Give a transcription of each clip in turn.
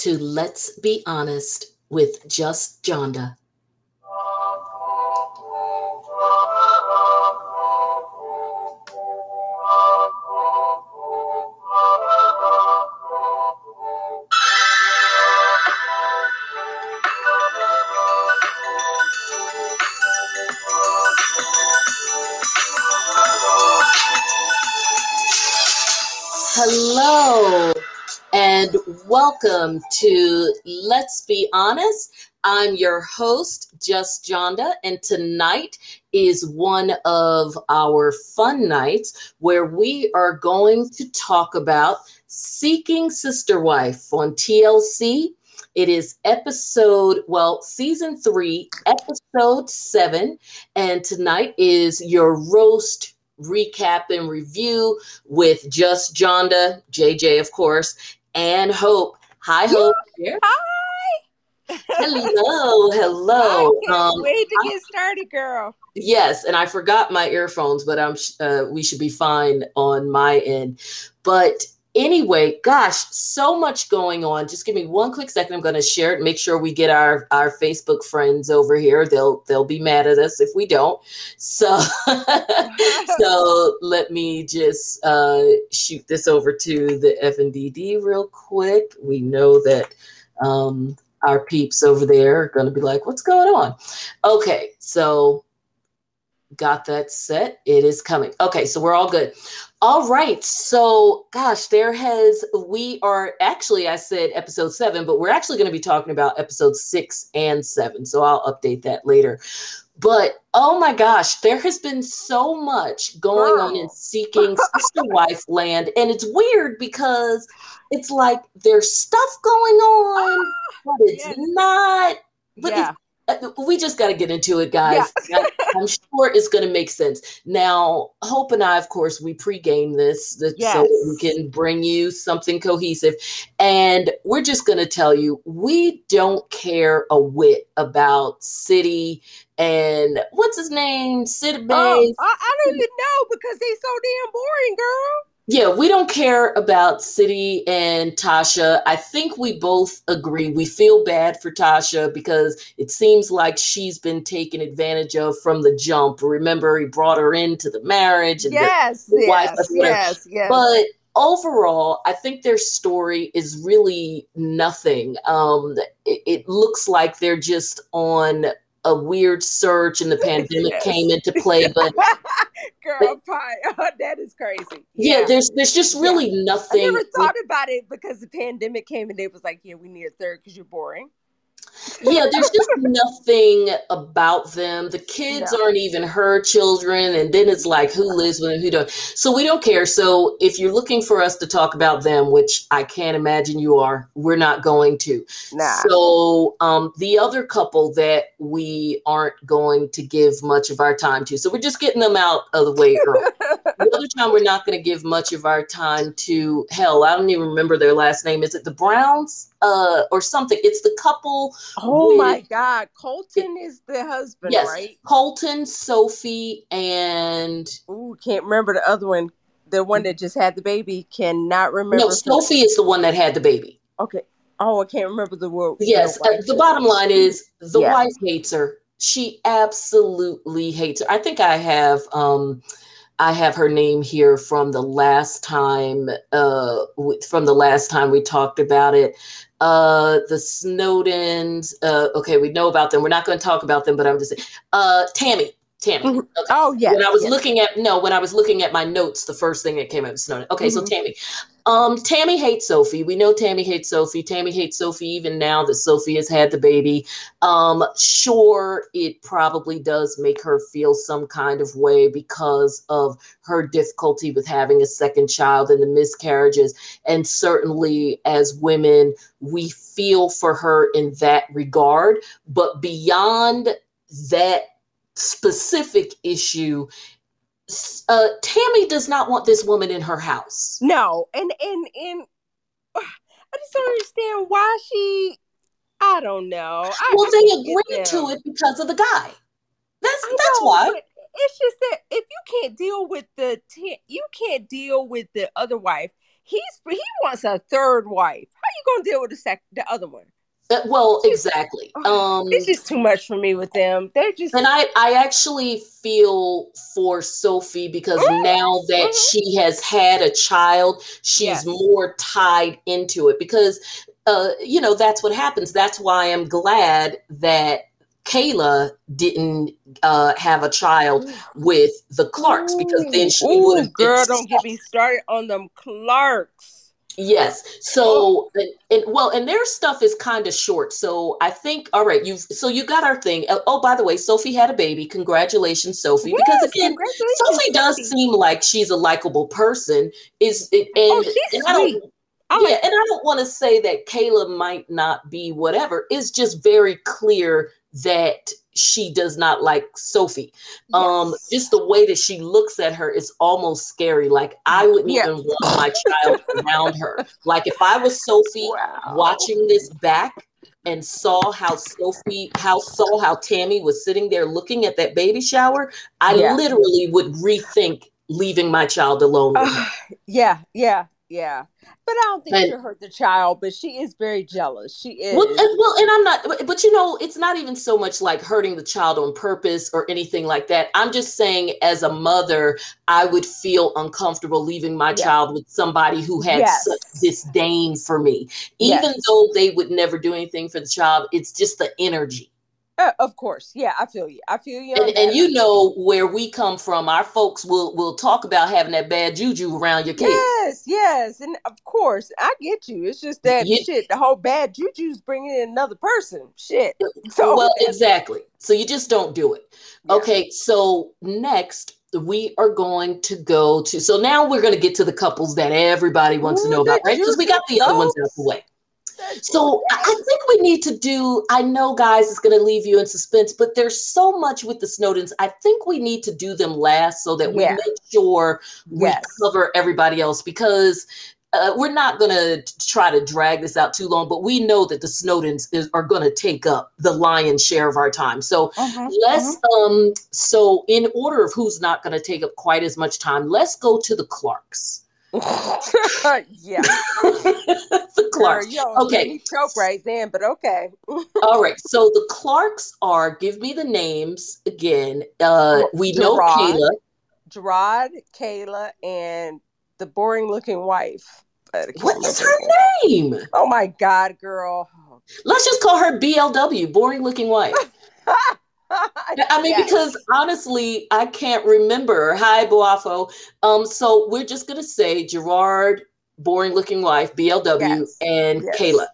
to Let's Be Honest with Just Jonda. Welcome to Let's Be Honest. I'm your host, Just Jonda, and tonight is one of our fun nights where we are going to talk about Seeking Sister Wife on TLC. It is episode, well, season three, episode seven, and tonight is your roast recap and review with just Jonda, JJ, of course, and Hope. Hi, Hope. Here. Hi. hello, hello. I can't um, wait to get started, girl. Yes, and I forgot my earphones, but I'm uh, we should be fine on my end. But anyway, gosh, so much going on. Just give me one quick second. I'm going to share it. Make sure we get our our Facebook friends over here. They'll they'll be mad at us if we don't. So so let me just uh, shoot this over to the FNDD real quick. We know that. Um, our peeps over there are going to be like, what's going on? Okay, so got that set. It is coming. Okay, so we're all good. All right. So, gosh, there has, we are actually, I said episode seven, but we're actually going to be talking about episode six and seven. So I'll update that later. But oh my gosh, there has been so much going Girl. on in seeking sister wife land. And it's weird because it's like there's stuff going on, but it's yes. not. But yeah. Uh, Uh, we just got to get into it, guys. Yeah. I'm sure it's going to make sense. Now, Hope and I, of course, we pregame this yes. so we can bring you something cohesive. And we're just going to tell you we don't care a whit about city and what's his name? City Bay. Oh, I, I don't even know because they so damn boring, girl yeah, we don't care about City and Tasha. I think we both agree. We feel bad for Tasha because it seems like she's been taken advantage of from the jump. Remember, he brought her into the marriage. And yes, the, the yes, yes, yes. But overall, I think their story is really nothing. Um, it, it looks like they're just on a weird surge and the pandemic yes. came into play but girl pie oh, that is crazy yeah. yeah. there's there's just really yeah. nothing i never thought with, about it because the pandemic came and they was like yeah we need a third because you're boring yeah, there's just nothing about them. The kids no. aren't even her children, and then it's like who lives with them, who don't. So we don't care. So if you're looking for us to talk about them, which I can't imagine you are, we're not going to. Nah. So um, the other couple that we aren't going to give much of our time to, so we're just getting them out of the way early. the other time we're not going to give much of our time to. Hell, I don't even remember their last name. Is it the Browns? uh or something. It's the couple. Oh with, my God, Colton it, is the husband, yes, right? Colton, Sophie, and Ooh, can't remember the other one. The one that just had the baby. Cannot remember. No, Sophie is the one that had the baby. Okay. Oh, I can't remember the word. Yes, uh, the bottom line is the yeah. wife hates her. She absolutely hates her. I think I have um I have her name here from the last time uh from the last time we talked about it uh the Snowdens. Uh, okay, we know about them. We're not going to talk about them, but I'm just saying. Uh, Tammy. Tammy. Mm-hmm. Okay. Oh yeah. When I was yes. looking at no, when I was looking at my notes, the first thing that came up was Snowden. Okay, mm-hmm. so Tammy. Um, Tammy hates Sophie. We know Tammy hates Sophie. Tammy hates Sophie even now that Sophie has had the baby. Um, sure, it probably does make her feel some kind of way because of her difficulty with having a second child and the miscarriages. And certainly, as women, we feel for her in that regard. But beyond that specific issue, uh, Tammy does not want this woman in her house. No, and and and I just don't understand why she. I don't know. I, well, they agreed to it because of the guy. That's I that's know, why. It's just that if you can't deal with the you can't deal with the other wife, he's he wants a third wife. How you gonna deal with the sec the other one? Uh, well, exactly. Um, it's just too much for me with them. They're just and I I actually feel for Sophie because mm-hmm. now that mm-hmm. she has had a child, she's yes. more tied into it because uh, you know that's what happens. That's why I'm glad that Kayla didn't uh, have a child with the Clarks because then she would have. Girl, don't get me started on them Clarks. Yes. So, oh. and, and, well, and their stuff is kind of short. So I think, all right, you've so you got our thing. Oh, oh by the way, Sophie had a baby. Congratulations, Sophie. Yes, because again, Sophie does seem like she's a likable person. Is it, oh, and, oh, she's and I don't, I yeah, like- and I don't want to say that Kayla might not be whatever. It's just very clear that she does not like Sophie. Um, yes. Um, just the way that she looks at her is almost scary. Like I wouldn't yeah. even want my child around her. Like if I was Sophie wow. watching this back and saw how Sophie, how saw how Tammy was sitting there looking at that baby shower, I yeah. literally would rethink leaving my child alone. Uh, yeah, yeah, yeah. But I don't think and, she'll hurt the child, but she is very jealous. She is. Well and, well, and I'm not, but, but, you know, it's not even so much like hurting the child on purpose or anything like that. I'm just saying, as a mother, I would feel uncomfortable leaving my yes. child with somebody who had yes. such disdain for me. Even yes. though they would never do anything for the child, it's just the energy. Uh, of course, yeah, I feel you. I feel you. And, and, you know where we come from. Our folks will will talk about having that bad juju around your kids. Yes, yes, and of course, I get you. It's just that shit. The whole bad juju's bringing in another person. Shit. So well, exactly. So you just don't do it. Yeah. Okay. So next, we are going to go to. So now we're going to get to the couples that everybody wants Ooh, to know about, right? Because we got the other ones out of the way. So I think we need to do. I know, guys, it's going to leave you in suspense, but there's so much with the Snowdens. I think we need to do them last so that we yeah. make sure we yes. cover everybody else because uh, we're not going to try to drag this out too long, but we know that the Snowdens is, are going to take up the lion's share of our time. So uh-huh, let's, uh-huh. um, so in order of who's not going to take up quite as much time, let's go to the Clarks. yeah. the Clarks. Yo, okay. Choke right then, but okay. All right. So the Clarks are. Give me the names again. Uh, we Gerard, know Kayla, Gerard, Kayla, and the boring-looking wife. What is her name? Oh my God, girl. Let's just call her BLW, boring-looking wife. I mean, yes. because honestly, I can't remember. Hi, Boafo. Um, so we're just gonna say Gerard, boring looking wife, BLW, yes. and yes. Kayla.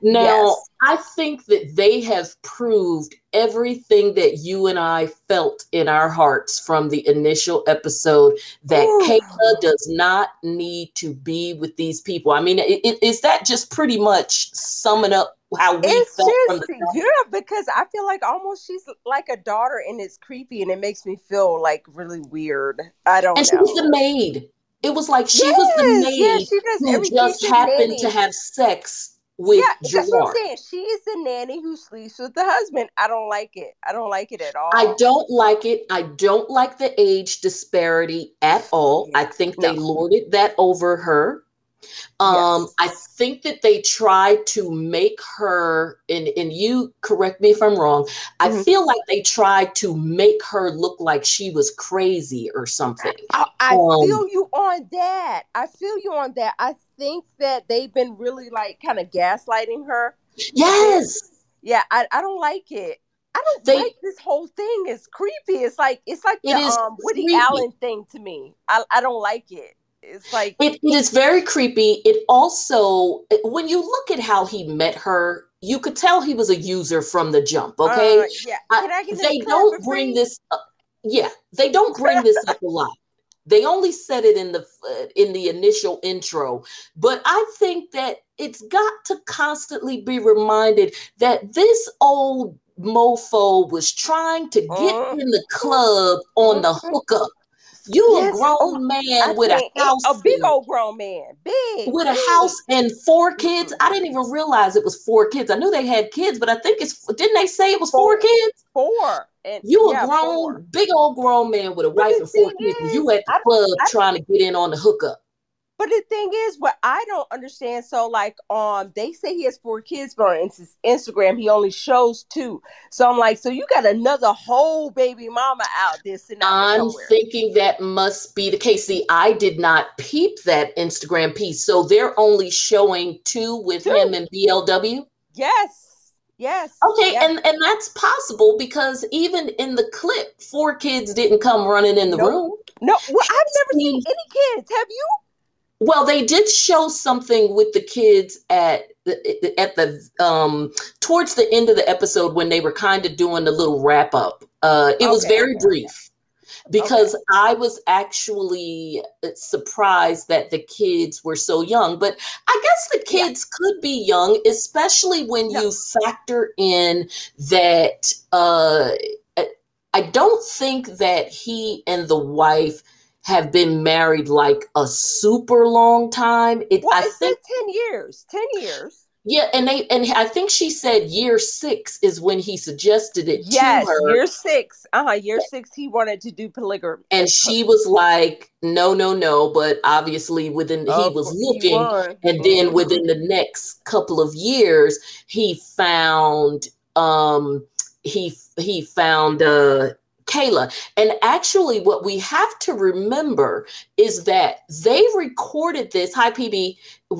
Now, I think that they have proved everything that you and I felt in our hearts from the initial episode that Ooh. Kayla does not need to be with these people. I mean, is that just pretty much summing up how we it's felt just, from the yeah because i feel like almost she's like a daughter and it's creepy and it makes me feel like really weird i don't and know. she was the maid it was like she yes, was the maid yes, who just happened nanny. to have sex with yeah, that's what I'm saying. She is the nanny who sleeps with the husband. I don't like it. I don't like it at all. I don't like it. I don't like the age disparity at all. Yeah. I think no. they lorded that over her. Um, yes. I think that they tried to make her, and, and you correct me if I'm wrong, mm-hmm. I feel like they tried to make her look like she was crazy or something. I, I um, feel you on that. I feel you on that. I think that they've been really like kind of gaslighting her. Yes. Yeah, I, I don't like it. I don't they, like this whole thing. It's creepy. It's like it's like the um, Woody creepy. Allen thing to me. I, I don't like it it's like it, it is very creepy. It also, when you look at how he met her, you could tell he was a user from the jump. Okay, uh, yeah. I, they don't bring this. Up, yeah, they don't bring this up a lot. They only said it in the uh, in the initial intro, but I think that it's got to constantly be reminded that this old mofo was trying to get uh, in the club on the hookup you yes. a grown oh, man with a house, a big old grown man, big with a house and four kids. I didn't even realize it was four kids. I knew they had kids, but I think it's didn't they say it was four, four kids? Four. And you yeah, a grown, four. big old grown man with a wife and four kids. Is, you at the I, club I, trying to get in on the hookup. But the thing is, what I don't understand, so like, um, they say he has four kids, but on Instagram he only shows two. So I'm like, so you got another whole baby mama out there sitting out I'm thinking that must be the case. See, I did not peep that Instagram piece, so they're only showing two with two. him and BLW. Yes. Yes. Okay, yes. and and that's possible because even in the clip, four kids didn't come running in the nope. room. No, well, I've never seen any kids. Have you? Well, they did show something with the kids at the, at the um towards the end of the episode when they were kind of doing a little wrap up. Uh, it okay, was very okay. brief because okay. I was actually uh, surprised that the kids were so young. But I guess the kids yeah. could be young, especially when no. you factor in that. Uh, I don't think that he and the wife have been married like a super long time. It, well, I think ten years. Ten years. Yeah, and they and I think she said year six is when he suggested it yes, to her. Year six. Uh-huh. Year six he wanted to do polygamy. And she was like, no, no, no. But obviously within oh, he was looking. He and then mm-hmm. within the next couple of years, he found um he he found uh Kayla. And actually, what we have to remember is that they recorded this. Hi, PB.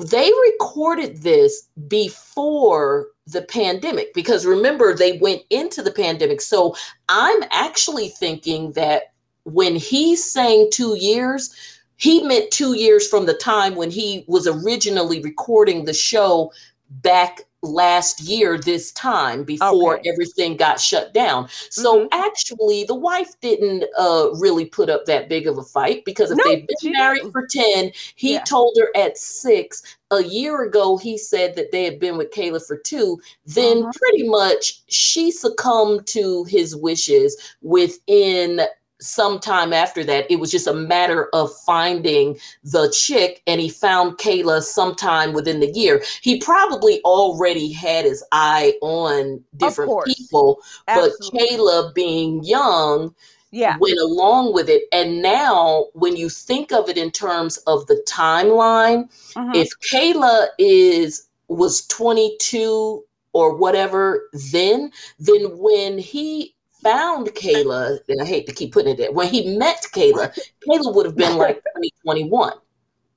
They recorded this before the pandemic because remember, they went into the pandemic. So I'm actually thinking that when he's saying two years, he meant two years from the time when he was originally recording the show back last year this time before okay. everything got shut down. So mm-hmm. actually the wife didn't uh, really put up that big of a fight because if no, they've been married for 10, he yeah. told her at 6 a year ago he said that they had been with Kayla for 2, then uh-huh. pretty much she succumbed to his wishes within sometime after that, it was just a matter of finding the chick, and he found Kayla sometime within the year. He probably already had his eye on different people, Absolutely. but Kayla being young, yeah. went along with it. And now, when you think of it in terms of the timeline, uh-huh. if Kayla is was 22 or whatever then, then when he found Kayla, and I hate to keep putting it there, when he met Kayla, Kayla would have been like 2021.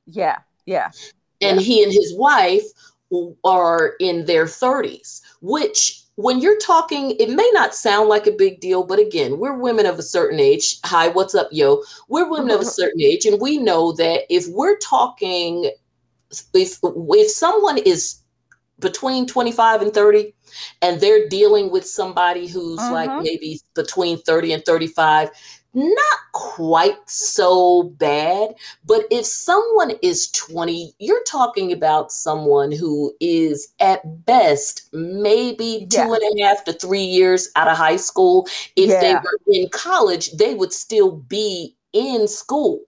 Yeah, yeah. And yeah. he and his wife are in their 30s, which when you're talking, it may not sound like a big deal, but again, we're women of a certain age. Hi, what's up, yo? We're women of a mm-hmm. certain age, and we know that if we're talking, if if someone is between 25 and 30 and they're dealing with somebody who's uh-huh. like maybe between 30 and 35 not quite so bad but if someone is 20 you're talking about someone who is at best maybe yeah. two and a half to three years out of high school if yeah. they were in college they would still be in school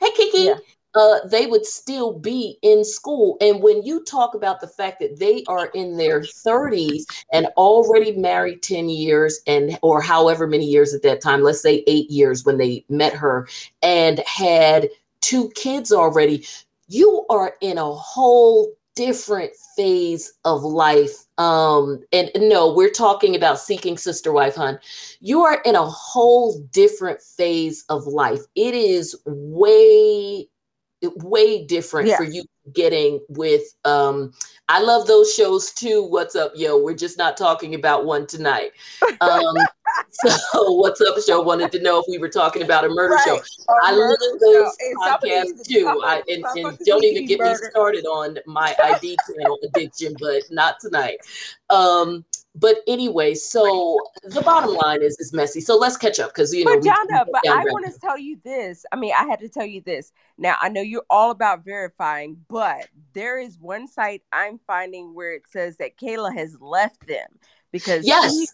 hey kiki yeah uh, they would still be in school. And when you talk about the fact that they are in their 30s and already married 10 years and or however many years at that time, let's say eight years when they met her and had two kids already, you are in a whole different phase of life. Um, and no, we're talking about seeking sister wife, hun. You are in a whole different phase of life. It is way way different yeah. for you getting with um I love those shows too. What's up, yo? We're just not talking about one tonight. Um so what's up show wanted to know if we were talking about a murder right. show. I love those podcasts too. I, and, and don't even get murder. me started on my ID channel addiction, but not tonight. Um but anyway, so the bottom line is it's messy. So let's catch up because you know. But Jonna, but I want to tell you this. I mean, I had to tell you this. Now I know you're all about verifying, but there is one site I'm finding where it says that Kayla has left them because yes. She,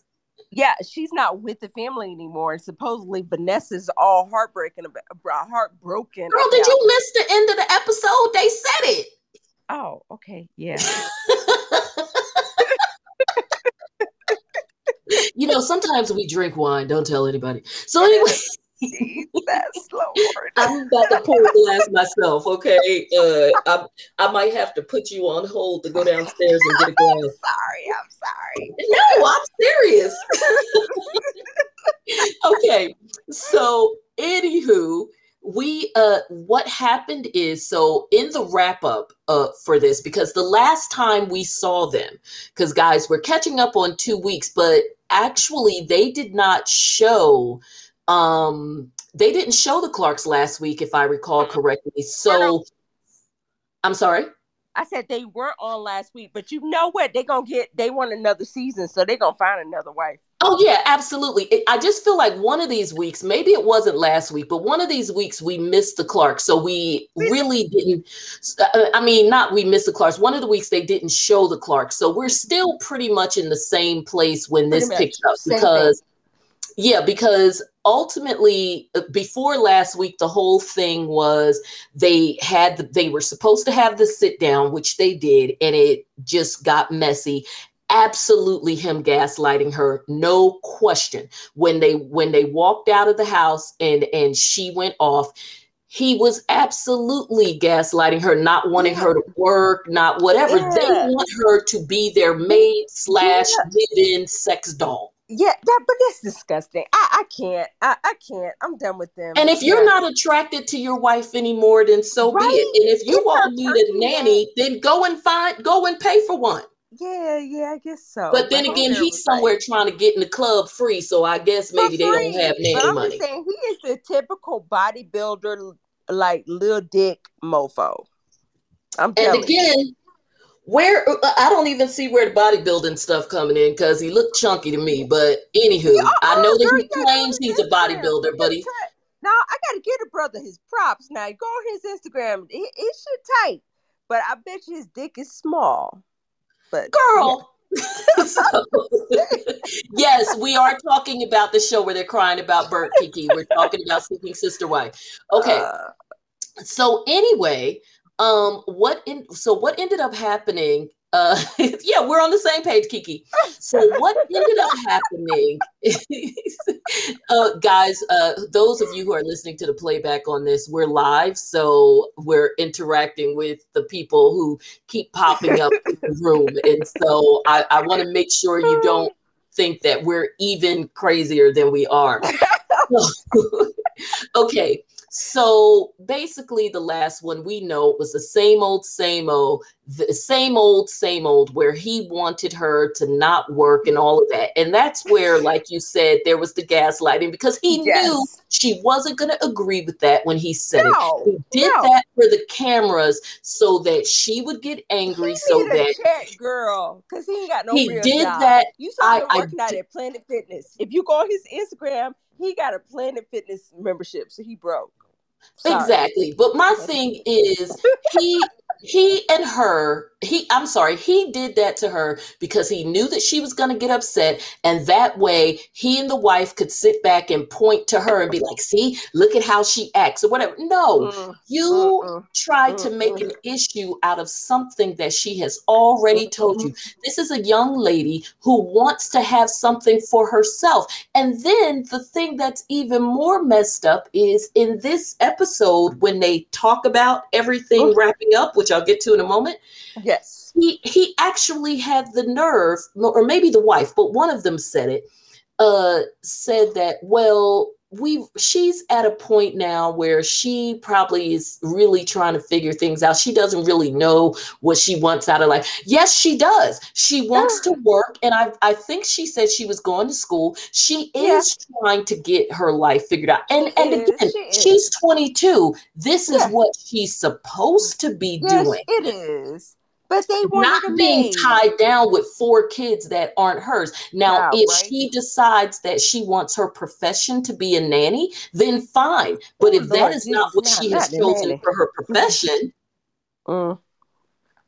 yeah, she's not with the family anymore, and supposedly Vanessa's all heartbreaking, about, heartbroken. Girl, did you miss the end of the episode? They said it. Oh, okay, yeah. you know, sometimes we drink wine. Don't tell anybody. So anyway. that slow I'm about to pour a glass myself. Okay, uh, I, I might have to put you on hold to go downstairs and get a glass. sorry, I'm sorry. No, I'm serious. okay, so anywho, we uh what happened is so in the wrap up uh for this because the last time we saw them because guys we're catching up on two weeks but actually they did not show um they didn't show the clarks last week if i recall correctly so i'm sorry I said they weren't on last week, but you know what? They're gonna get they want another season, so they're gonna find another wife. Oh yeah, absolutely. It, I just feel like one of these weeks, maybe it wasn't last week, but one of these weeks we missed the Clarks, so we really didn't. Uh, I mean, not we missed the Clarks. One of the weeks they didn't show the Clarks, so we're still pretty much in the same place when this picks up because. Thing. Yeah, because ultimately uh, before last week the whole thing was they had the, they were supposed to have the sit down which they did and it just got messy absolutely him gaslighting her no question when they when they walked out of the house and and she went off he was absolutely gaslighting her not wanting yeah. her to work not whatever yeah. they want her to be their maid slash live-in sex doll yeah, that but that's disgusting. I, I can't. I, I can't. I'm done with them. And if you're not attracted to your wife anymore, then so right? be it. And if you all need a nanny, then go and find go and pay for one. Yeah, yeah, I guess so. But then again, he's somewhere trying to get in the club free, so I guess maybe they don't have nanny but I'm money. saying he is the typical bodybuilder, like little dick mofo. I'm and again, you where uh, I don't even see where the bodybuilding stuff coming in because he looked chunky to me. But anywho, yeah, I know that he claims he's a bodybuilder, but he. Now I gotta give the brother his props. Now go on his Instagram. He, he shit tight, but I bet you his dick is small. But girl. Yeah. so, yes, we are talking about the show where they're crying about Bert Kiki. We're talking about Seeking Sister Wife. Okay. Uh, so anyway, um what in so what ended up happening uh yeah we're on the same page kiki. So what ended up happening uh guys uh those of you who are listening to the playback on this we're live so we're interacting with the people who keep popping up in the room. And so i i want to make sure you don't think that we're even crazier than we are. Okay so basically, the last one we know was the same old, same old, the same old, same old, where he wanted her to not work and all of that. And that's where, like you said, there was the gaslighting because he yes. knew she wasn't going to agree with that when he said no, it. He did no. that for the cameras so that she would get angry. He so that chat girl, because he ain't got no. He did job. that. You saw him working I, out at Planet Fitness. If you go on his Instagram, he got a Planet Fitness membership, so he broke. Sorry. Exactly. But my thing is he he and her he i'm sorry he did that to her because he knew that she was going to get upset and that way he and the wife could sit back and point to her and be like see look at how she acts or whatever. No mm, you mm, tried mm, to make an issue out of something that she has already told you. This is a young lady who wants to have something for herself. And then the thing that's even more messed up is in this episode when they talk about everything wrapping up which i'll get to in a moment Yes. He he actually had the nerve, or maybe the wife, but one of them said it. Uh, said that well, we she's at a point now where she probably is really trying to figure things out. She doesn't really know what she wants out of life. Yes, she does. She wants to ah. work, and I I think she said she was going to school. She is yeah. trying to get her life figured out. And she and is, again, she she's 22. This is what she's supposed to be yes, doing. It is. But they not being tied down with four kids that aren't hers. Now, if right? she decides that she wants her profession to be a nanny, then fine. But oh, if Lord, that is not what not, she has chosen for her profession, mm.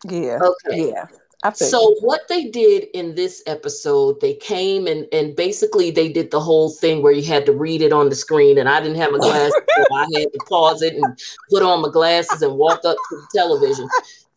yeah, okay, yeah. So what they did in this episode, they came and and basically they did the whole thing where you had to read it on the screen, and I didn't have my glasses, so I had to pause it and put on my glasses and walk up to the television.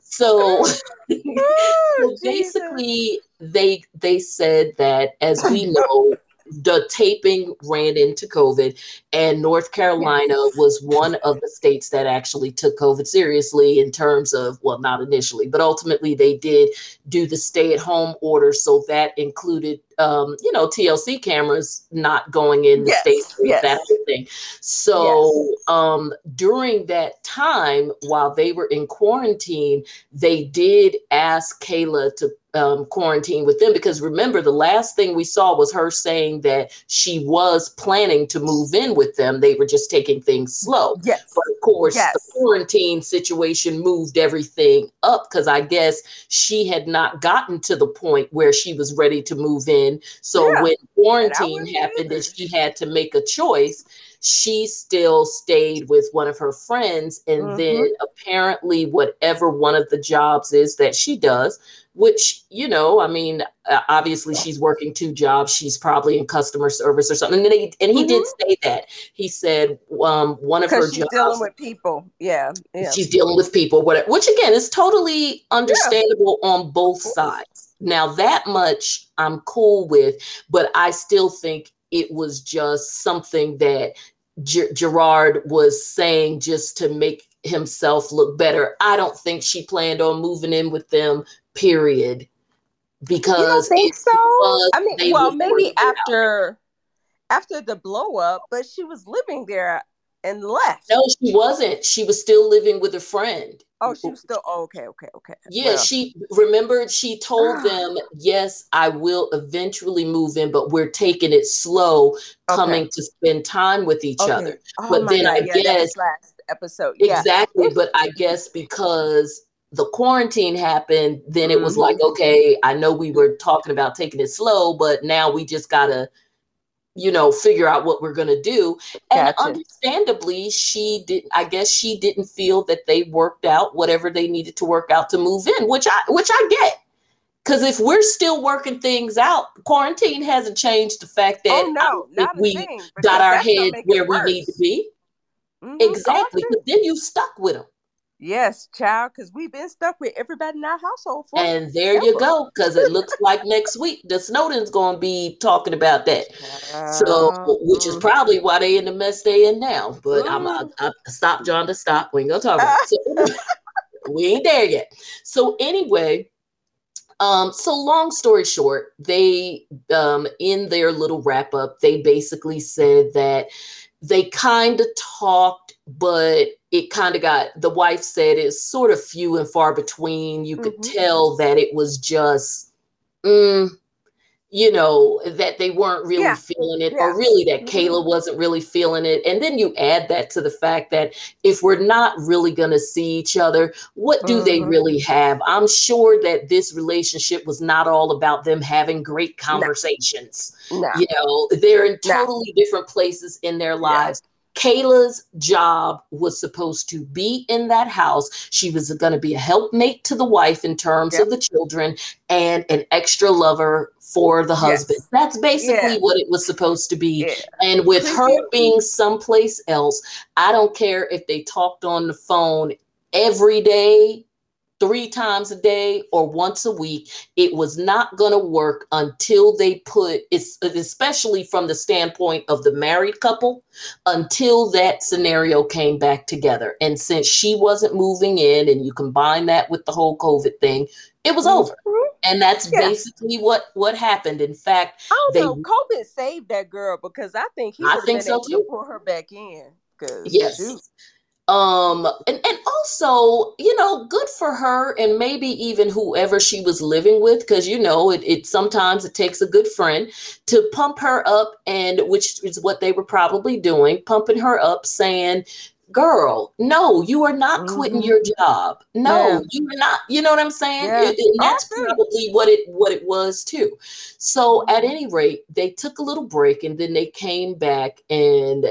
So, oh, so basically they they said that as we know the taping ran into COVID, and North Carolina yes. was one of the states that actually took COVID seriously in terms of, well, not initially, but ultimately they did do the stay at home order. So that included, um, you know, TLC cameras not going in the yes. state, yes. that thing. So um, during that time, while they were in quarantine, they did ask Kayla to um, quarantine with them because remember the last thing we saw was her saying that she was planning to move in with them. They were just taking things slow. Yes. But of course yes. the quarantine situation moved everything up because i guess she had not gotten to the point where she was ready to move in. So yeah. when quarantine happened and she had to make a choice she still stayed with one of her friends and mm-hmm. then apparently whatever one of the jobs is that she does which you know i mean uh, obviously she's working two jobs she's probably in customer service or something and, he, and he mm-hmm. did say that he said um, one of her she's jobs dealing with people yeah, yeah she's dealing with people whatever, which again is totally understandable yeah. on both sides now that much i'm cool with but i still think it was just something that G- gerard was saying just to make himself look better. I don't think she planned on moving in with them period. Because you don't think so? I mean, well, maybe after after the blow up, but she was living there and left. No, she wasn't. She was still living with a friend. Oh, she was still oh, okay, okay, okay. Yeah, well. she remembered she told them, Yes, I will eventually move in, but we're taking it slow, coming okay. to spend time with each okay. other. Oh but then God, I yeah, guess last episode. Exactly. But I guess because the quarantine happened, then it was mm-hmm. like, okay, I know we were talking about taking it slow, but now we just gotta, you know, figure out what we're gonna do. And gotcha. understandably, she did. I guess she didn't feel that they worked out whatever they needed to work out to move in, which I which I get. Because if we're still working things out, quarantine hasn't changed the fact that oh, no, we thing, got our head where we need to be. Mm-hmm. Exactly. But then you stuck with them. Yes, child, because we've been stuck with everybody in our household. For and there ever. you go, because it looks like next week the Snowden's going to be talking about that. So, which is probably why they in the mess they in now. But. I'm I, I, stop, John, to stop. We ain't gonna talk about it. So, we ain't there yet. So anyway, um, so long story short, they um in their little wrap up, they basically said that they kind of talked, but it kind of got the wife said it's sort of few and far between. You could mm-hmm. tell that it was just, mm, you know, that they weren't really yeah. feeling it, yeah. or really that mm-hmm. Kayla wasn't really feeling it. And then you add that to the fact that if we're not really going to see each other, what do mm-hmm. they really have? I'm sure that this relationship was not all about them having great conversations. No. No. You know, they're in totally no. different places in their lives. Kayla's job was supposed to be in that house. She was going to be a helpmate to the wife in terms yep. of the children and an extra lover for the husband. Yes. That's basically yeah. what it was supposed to be. Yeah. And with her being someplace else, I don't care if they talked on the phone every day three times a day or once a week. It was not going to work until they put it's especially from the standpoint of the married couple until that scenario came back together. And since she wasn't moving in and you combine that with the whole COVID thing, it was over. Mm-hmm. And that's yeah. basically what what happened. In fact, I don't they, know. COVID saved that girl because I think he I think so too. To pull her back in. Yes. Shoot um and and also you know good for her and maybe even whoever she was living with because you know it, it sometimes it takes a good friend to pump her up and which is what they were probably doing pumping her up saying girl, no, you are not mm-hmm. quitting your job. No, yeah. you are not. You know what I'm saying? Yeah. It, it, that's probably what it what it was too. So at mm-hmm. any rate, they took a little break and then they came back and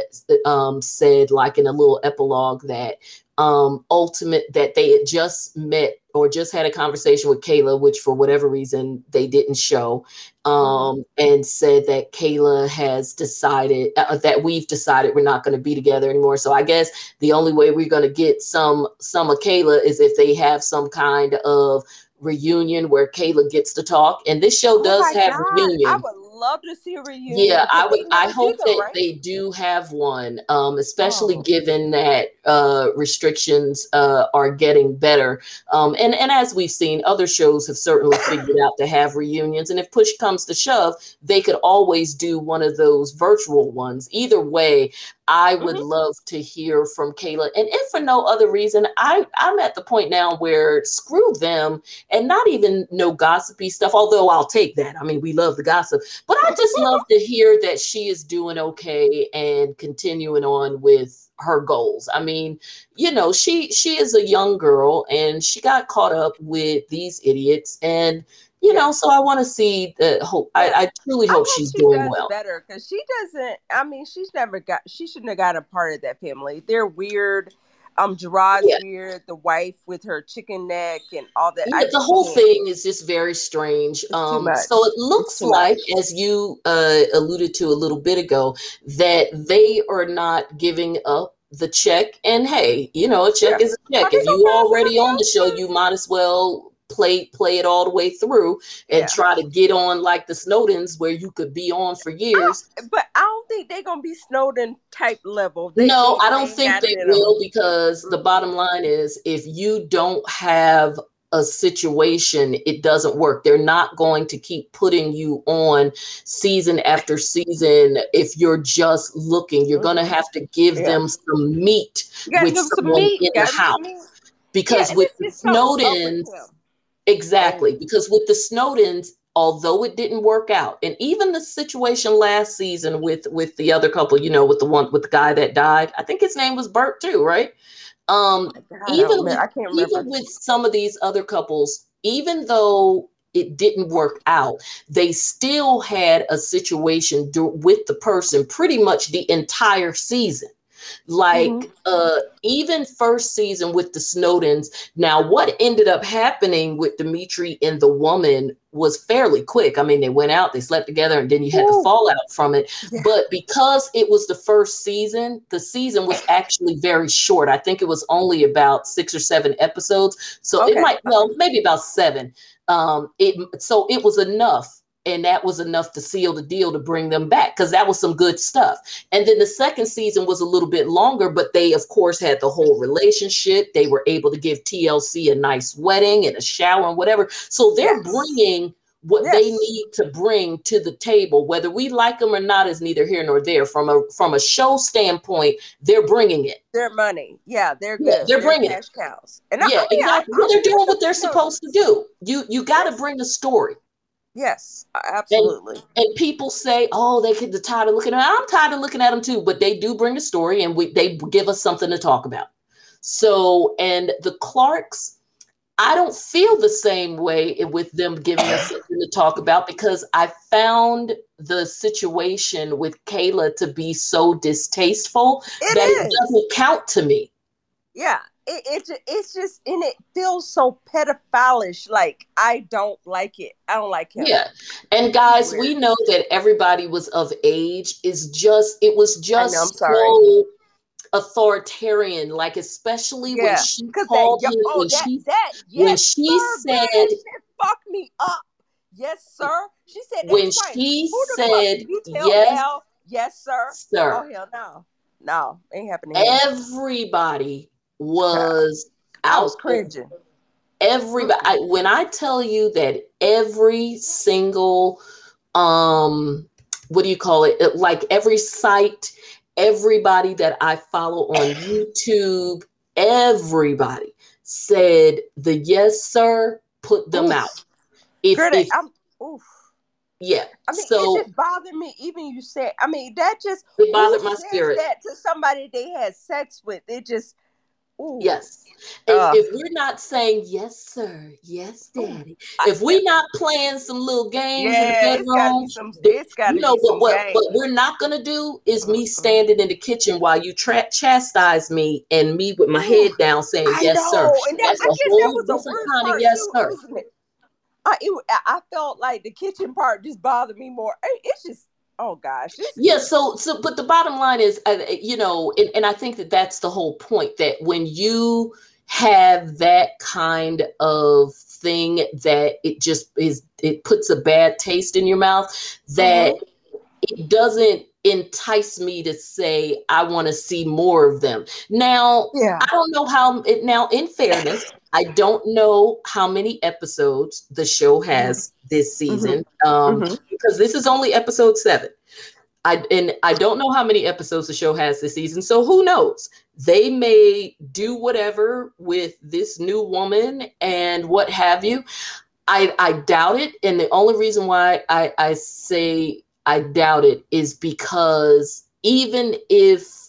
um, said, like in a little epilogue, that um, ultimate that they had just met or just had a conversation with Kayla, which for whatever reason they didn't show, mm-hmm. um, and said that Kayla has decided uh, that we've decided we're not going to be together anymore. So I guess the only way we're going to get some some of Kayla is if they have some kind of reunion where Kayla gets to talk. And this show oh does have God. reunion. I would love to see a reunion. Yeah, I would. I hope that right? they do have one, um, especially oh. given that uh, restrictions uh, are getting better. Um, and and as we've seen, other shows have certainly figured out to have reunions. And if push comes to shove, they could always do one of those virtual ones. Either way, I would mm-hmm. love to hear from Kayla. And if for no other reason, I, I'm at the point now where screw them and not even no gossipy stuff, although I'll take that. I mean, we love the gossip, but I just love to hear that she is doing okay and continuing on with her goals. I mean, you know, she she is a young girl and she got caught up with these idiots and you know, so I want to see the hope. I, I truly hope, I she's she doing well. Better because she doesn't. I mean, she's never got. She shouldn't have got a part of that family. They're weird. Um, Gerard's yeah. weird. The wife with her chicken neck and all that. Yeah, the whole thing is just very strange. Um, so it looks like, much. as you uh, alluded to a little bit ago, that they are not giving up the check. And hey, you know, a check yeah. is a check. If you already on the show, you might as well play play it all the way through and yeah. try to get on like the Snowdens where you could be on for years. I but I don't think they're gonna be Snowden type level. They, no, I don't think they will because the bottom line is if you don't have a situation, it doesn't work. They're not going to keep putting you on season after season if you're just looking. You're mm-hmm. going to have to give yeah. them some meat with meat. in the house. Because yeah, with Snowdens, Exactly. Because with the Snowdens, although it didn't work out, and even the situation last season with with the other couple, you know, with the one with the guy that died, I think his name was Bert too, right? Um, even with, even with some of these other couples, even though it didn't work out, they still had a situation do, with the person pretty much the entire season. Like mm-hmm. uh even first season with the Snowdens. Now, what ended up happening with Dimitri and the woman was fairly quick. I mean, they went out, they slept together, and then you had Ooh. the fallout from it. Yeah. But because it was the first season, the season was actually very short. I think it was only about six or seven episodes. So okay. it might, well, maybe about seven. Um, it so it was enough and that was enough to seal the deal to bring them back because that was some good stuff. And then the second season was a little bit longer, but they, of course, had the whole relationship. They were able to give TLC a nice wedding and a shower and whatever. So they're yes. bringing what yes. they need to bring to the table. Whether we like them or not is neither here nor there. From a from a show standpoint they're bringing it. Their money. Yeah they're good. yeah, they're, they're, bringing cash cows. And yeah I, exactly I, well, they're doing what they're supposed to do. You you got to bring a story Yes, absolutely. And, and, people say, "Oh, they get tired of looking at." I'm tired of looking at them too, but they do bring a story, and we they give us something to talk about. So, and the Clarks, I don't feel the same way with them giving us something to talk about because I found the situation with Kayla to be so distasteful it that is. it doesn't count to me. Yeah, it, it it's just and it feels so pedophilish. Like I don't like it. I don't like him. Yeah, and guys, we know that everybody was of age. Is just it was just know, so authoritarian. Like especially yeah. when she called that, oh, when that, she that, yes, when she sir, said, "Fuck me up." Yes, sir. She said when she said yes, yes, sir. Sir. Oh hell no, no, ain't happening. Everybody was I was cringing. Everybody, I, when I tell you that every single, um, what do you call it? Like every site, everybody that I follow on YouTube, everybody said the yes sir put them oof. out. If, if I'm, oof. Yeah. I mean, so, it just bothered me. Even you said, I mean, that just it bothered my spirit. That to somebody they had sex with, it just Ooh. Yes. If, uh, if, we're not saying yes, sir, yes, daddy. If we're not playing some little games yeah, in the bedroom, some, you know, but what, what we're not gonna do is me standing in the kitchen while you tra- chastise me and me with my head down saying I yes, know. sir. And that, That's I a whole that different kind of yes, sir. I, it, I felt like the kitchen part just bothered me more. It's just oh gosh yeah so so but the bottom line is uh, you know and, and i think that that's the whole point that when you have that kind of thing that it just is it puts a bad taste in your mouth that mm-hmm. it doesn't entice me to say I want to see more of them. Now, yeah. I don't know how it now in fairness, I don't know how many episodes the show mm-hmm. has mm-hmm. this season mm-hmm. Um, mm-hmm. because this is only episode 7. I and I don't know how many episodes the show has this season, so who knows? They may do whatever with this new woman and what have you. I I doubt it, and the only reason why I I say I doubt it is because even if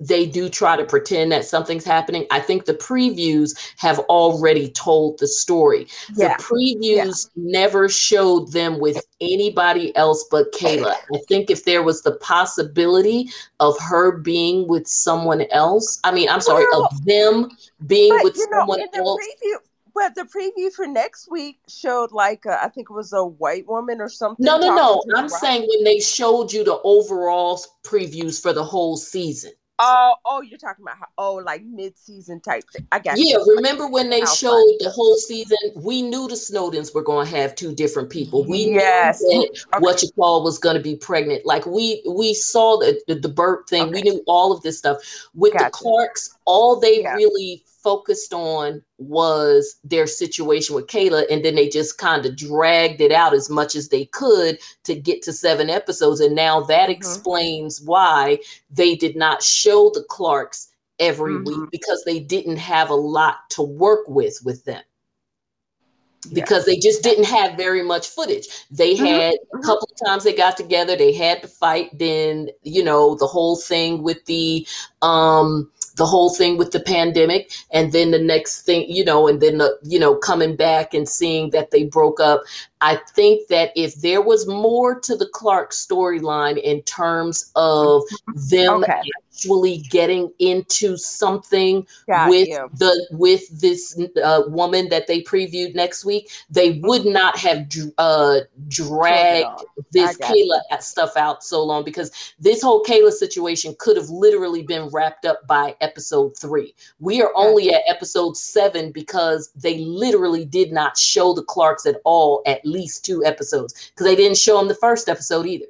they do try to pretend that something's happening. I think the previews have already told the story. Yeah. The previews yeah. never showed them with anybody else but Kayla. I think if there was the possibility of her being with someone else, I mean, I'm sorry, well, of them being with someone know, else. Preview, but the preview for next week showed like a, I think it was a white woman or something. No, no, no. I'm saying when they showed you the overall previews for the whole season. Oh, oh, you're talking about how, oh, like mid-season type thing. I got yeah. You. Remember when they showed fun. the whole season? We knew the Snowdens were going to have two different people. We yes. knew that okay. what you call was going to be pregnant. Like we we saw the the, the birth thing. Okay. We knew all of this stuff with gotcha. the Clarks. All they yeah. really focused on was their situation with Kayla, and then they just kind of dragged it out as much as they could to get to seven episodes. And now that mm-hmm. explains why they did not show the Clarks every mm-hmm. week because they didn't have a lot to work with with them because yeah. they just didn't have very much footage. They mm-hmm. had a mm-hmm. couple of times they got together, they had to fight. Then, you know, the whole thing with the um the whole thing with the pandemic and then the next thing you know and then the you know coming back and seeing that they broke up i think that if there was more to the clark storyline in terms of them okay actually getting into something Got with you. the with this uh, woman that they previewed next week, they mm-hmm. would not have uh, dragged this Kayla you. stuff out so long because this whole Kayla situation could have literally been wrapped up by episode three. We are only at episode seven because they literally did not show the Clarks at all at least two episodes because they didn't show them the first episode either.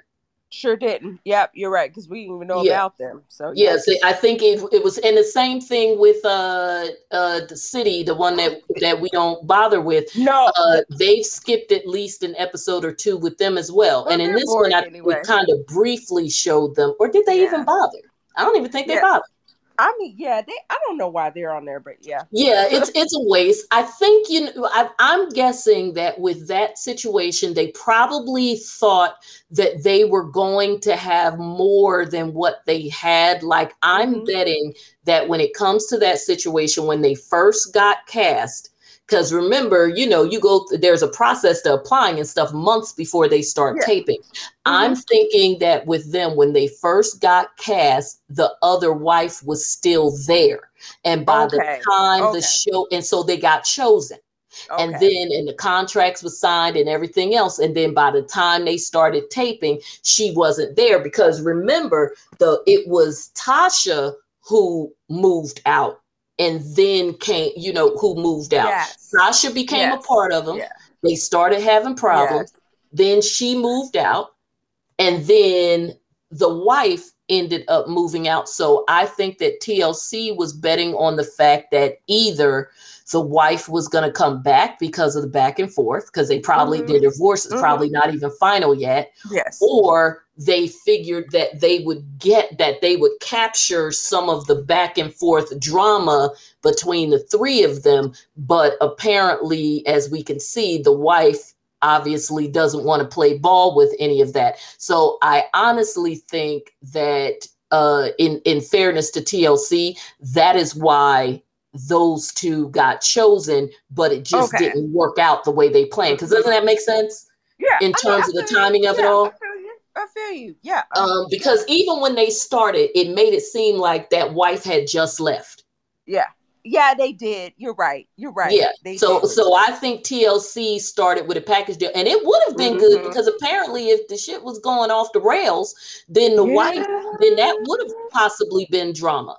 Sure didn't. Yep, you're right because we didn't even know yeah. about them. So yes, yeah, I think it, it was, and the same thing with uh uh the city, the one that that we don't bother with. No, uh, they've skipped at least an episode or two with them as well. well and in this one, I anyway. we kind of briefly showed them, or did they yeah. even bother? I don't even think they bothered. I mean, yeah, they. I don't know why they're on there, but yeah, yeah, it's it's a waste. I think you know. I, I'm guessing that with that situation, they probably thought that they were going to have more than what they had. Like I'm mm-hmm. betting that when it comes to that situation, when they first got cast, because remember, you know, you go, there's a process to applying and stuff months before they start yeah. taping. Mm-hmm. I'm thinking that with them, when they first got cast, the other wife was still there. And by okay. the time okay. the show, and so they got chosen. Okay. And then, and the contracts was signed and everything else. And then by the time they started taping, she wasn't there because remember, the it was Tasha who moved out and then came, you know, who moved out. Yes. Sasha became yes. a part of them. Yeah. They started having problems. Yes. Then she moved out, and then the wife ended up moving out. So I think that TLC was betting on the fact that either the wife was going to come back because of the back and forth, because they probably mm-hmm. their divorce is mm-hmm. probably not even final yet. Yes. Or they figured that they would get that they would capture some of the back and forth drama between the three of them. But apparently, as we can see, the wife obviously doesn't want to play ball with any of that. So I honestly think that uh, in in fairness to TLC, that is why those two got chosen, but it just okay. didn't work out the way they planned. Because doesn't that make sense? Yeah. In terms I mean, of the timing of yeah, it all. I feel you. I feel you. Yeah. Um, because even when they started, it made it seem like that wife had just left. Yeah. Yeah, they did. You're right. You're right. Yeah. They so did. so I think TLC started with a package deal. And it would have been mm-hmm. good because apparently if the shit was going off the rails, then the yeah. wife, then that would have possibly been drama.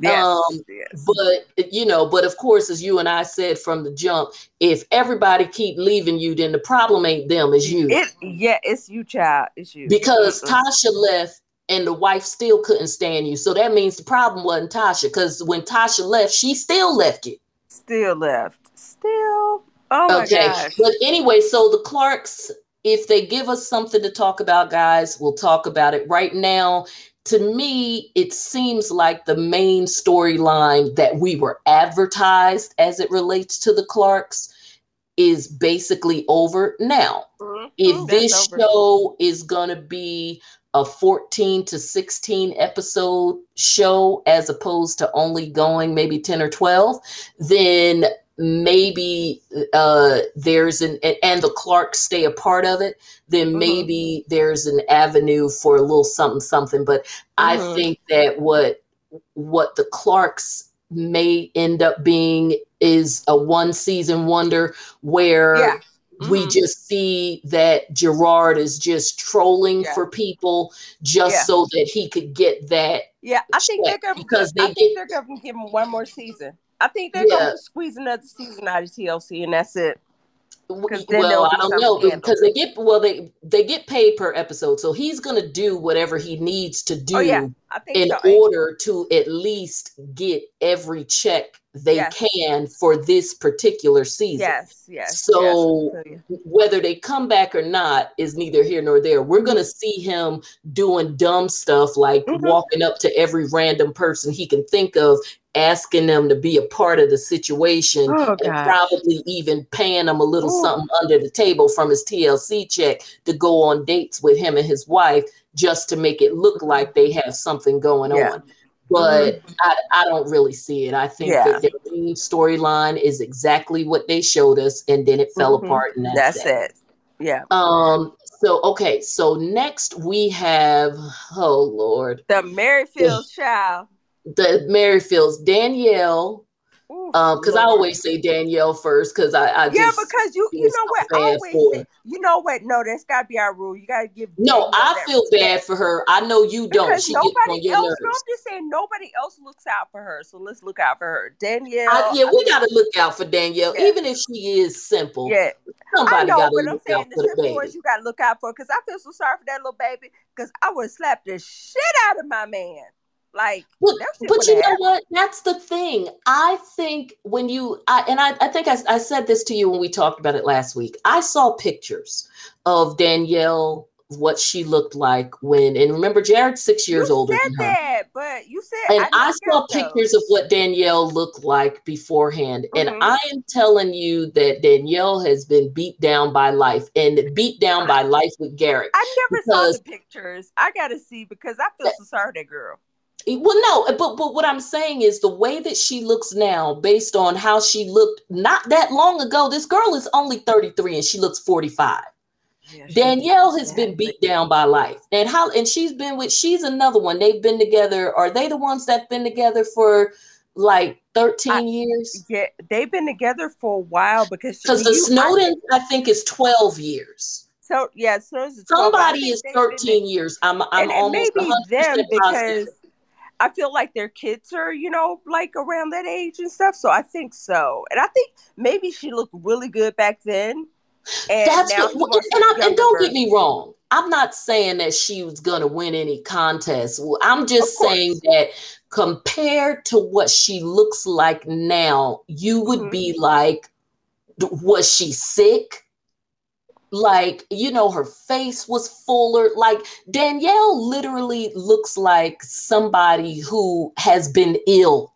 Yes, um, yes. But you know, but of course, as you and I said from the jump, if everybody keep leaving you, then the problem ain't them, it's you. It, yeah, it's you, child. It's you. Because mm-hmm. Tasha left and the wife still couldn't stand you. So that means the problem wasn't Tasha. Because when Tasha left, she still left you. Still left. Still. Oh okay. Gosh. But anyway, so the Clarks, if they give us something to talk about, guys, we'll talk about it. Right now, to me, it seems like the main storyline that we were advertised as it relates to the Clarks is basically over. Now, mm-hmm. if this show is going to be a 14 to 16 episode show as opposed to only going maybe 10 or 12, then maybe uh, there's an and the Clarks stay a part of it, then mm-hmm. maybe there's an avenue for a little something something. But mm-hmm. I think that what what the Clarks may end up being is a one season wonder where yeah. mm-hmm. we just see that Gerard is just trolling yeah. for people just yeah. so that he could get that. Yeah, I think they're gonna because they I think get, they're gonna give him one more season. I think they're yeah. going to squeeze another season out of TLC, and that's it. Well, I don't know because they get well they they get paid per episode, so he's going to do whatever he needs to do oh, yeah. in so. order to at least get every check they yes. can for this particular season. Yes, yes. So yes, whether they come back or not is neither here nor there. We're going to see him doing dumb stuff like mm-hmm. walking up to every random person he can think of asking them to be a part of the situation oh, and probably even paying them a little Ooh. something under the table from his TLC check to go on dates with him and his wife just to make it look like they have something going yeah. on. But mm-hmm. I, I don't really see it. I think yeah. that their main storyline is exactly what they showed us, and then it fell mm-hmm. apart, and that's, that's it. it. Yeah. Um. So okay. So next we have, oh Lord, the Merrifield child the Merrifields, Danielle. Because um, I always say Danielle first because I, I yeah because you you know what? I always say, you know what? No that's got to be our rule. You got to give no I feel bad for her. I know you don't. Because she nobody else no, I'm just saying nobody else looks out for her so let's look out for her. Danielle I, yeah we got to look out for Danielle yeah. even if she is simple. Yeah. Somebody got to look saying, out for the, baby ones you got to look out for because I feel so sorry for that little baby because I would slap the shit out of my man like, but, but you know what? That's the thing. I think when you, I, and I, I think I, I said this to you when we talked about it last week. I saw pictures of Danielle what she looked like when and remember Jared's six years you older said than her. That, but you said and I, I saw pictures of what Danielle looked like beforehand. Mm-hmm. And I am telling you that Danielle has been beat down by life and beat down by life with Garrett. I never saw the pictures. I gotta see because I feel so sorry that girl. Well, no, uh, but but what I'm saying is the way that she looks now, based on how she looked not that long ago. This girl is only 33 and she looks 45. Yeah, Danielle has been beat down by life, and how and she's been with. She's another one. They've been together. Are they the ones that've been together for like 13 I, years? Yeah, they've been together for a while because because the Snowden, I, I think, is 12 years. So yeah, so somebody is 13 been, years. I'm I'm and, almost maybe them because I feel like their kids are, you know, like around that age and stuff. So I think so. And I think maybe she looked really good back then. And That's what, and, I, and don't get me wrong. I'm not saying that she was going to win any contest. I'm just saying that compared to what she looks like now, you would mm-hmm. be like, was she sick? Like you know her face was fuller like danielle literally looks like somebody who has been ill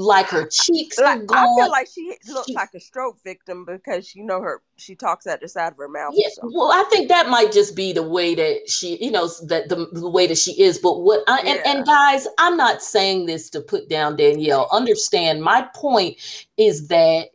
like her cheeks like. I feel like she looks she, like a stroke victim because you know her she talks at the side of her mouth. Yeah, well, I think that might just be the way that she, you know, that the, the way that she is. But what I, yeah. and, and guys, I'm not saying this to put down Danielle. Understand my point is that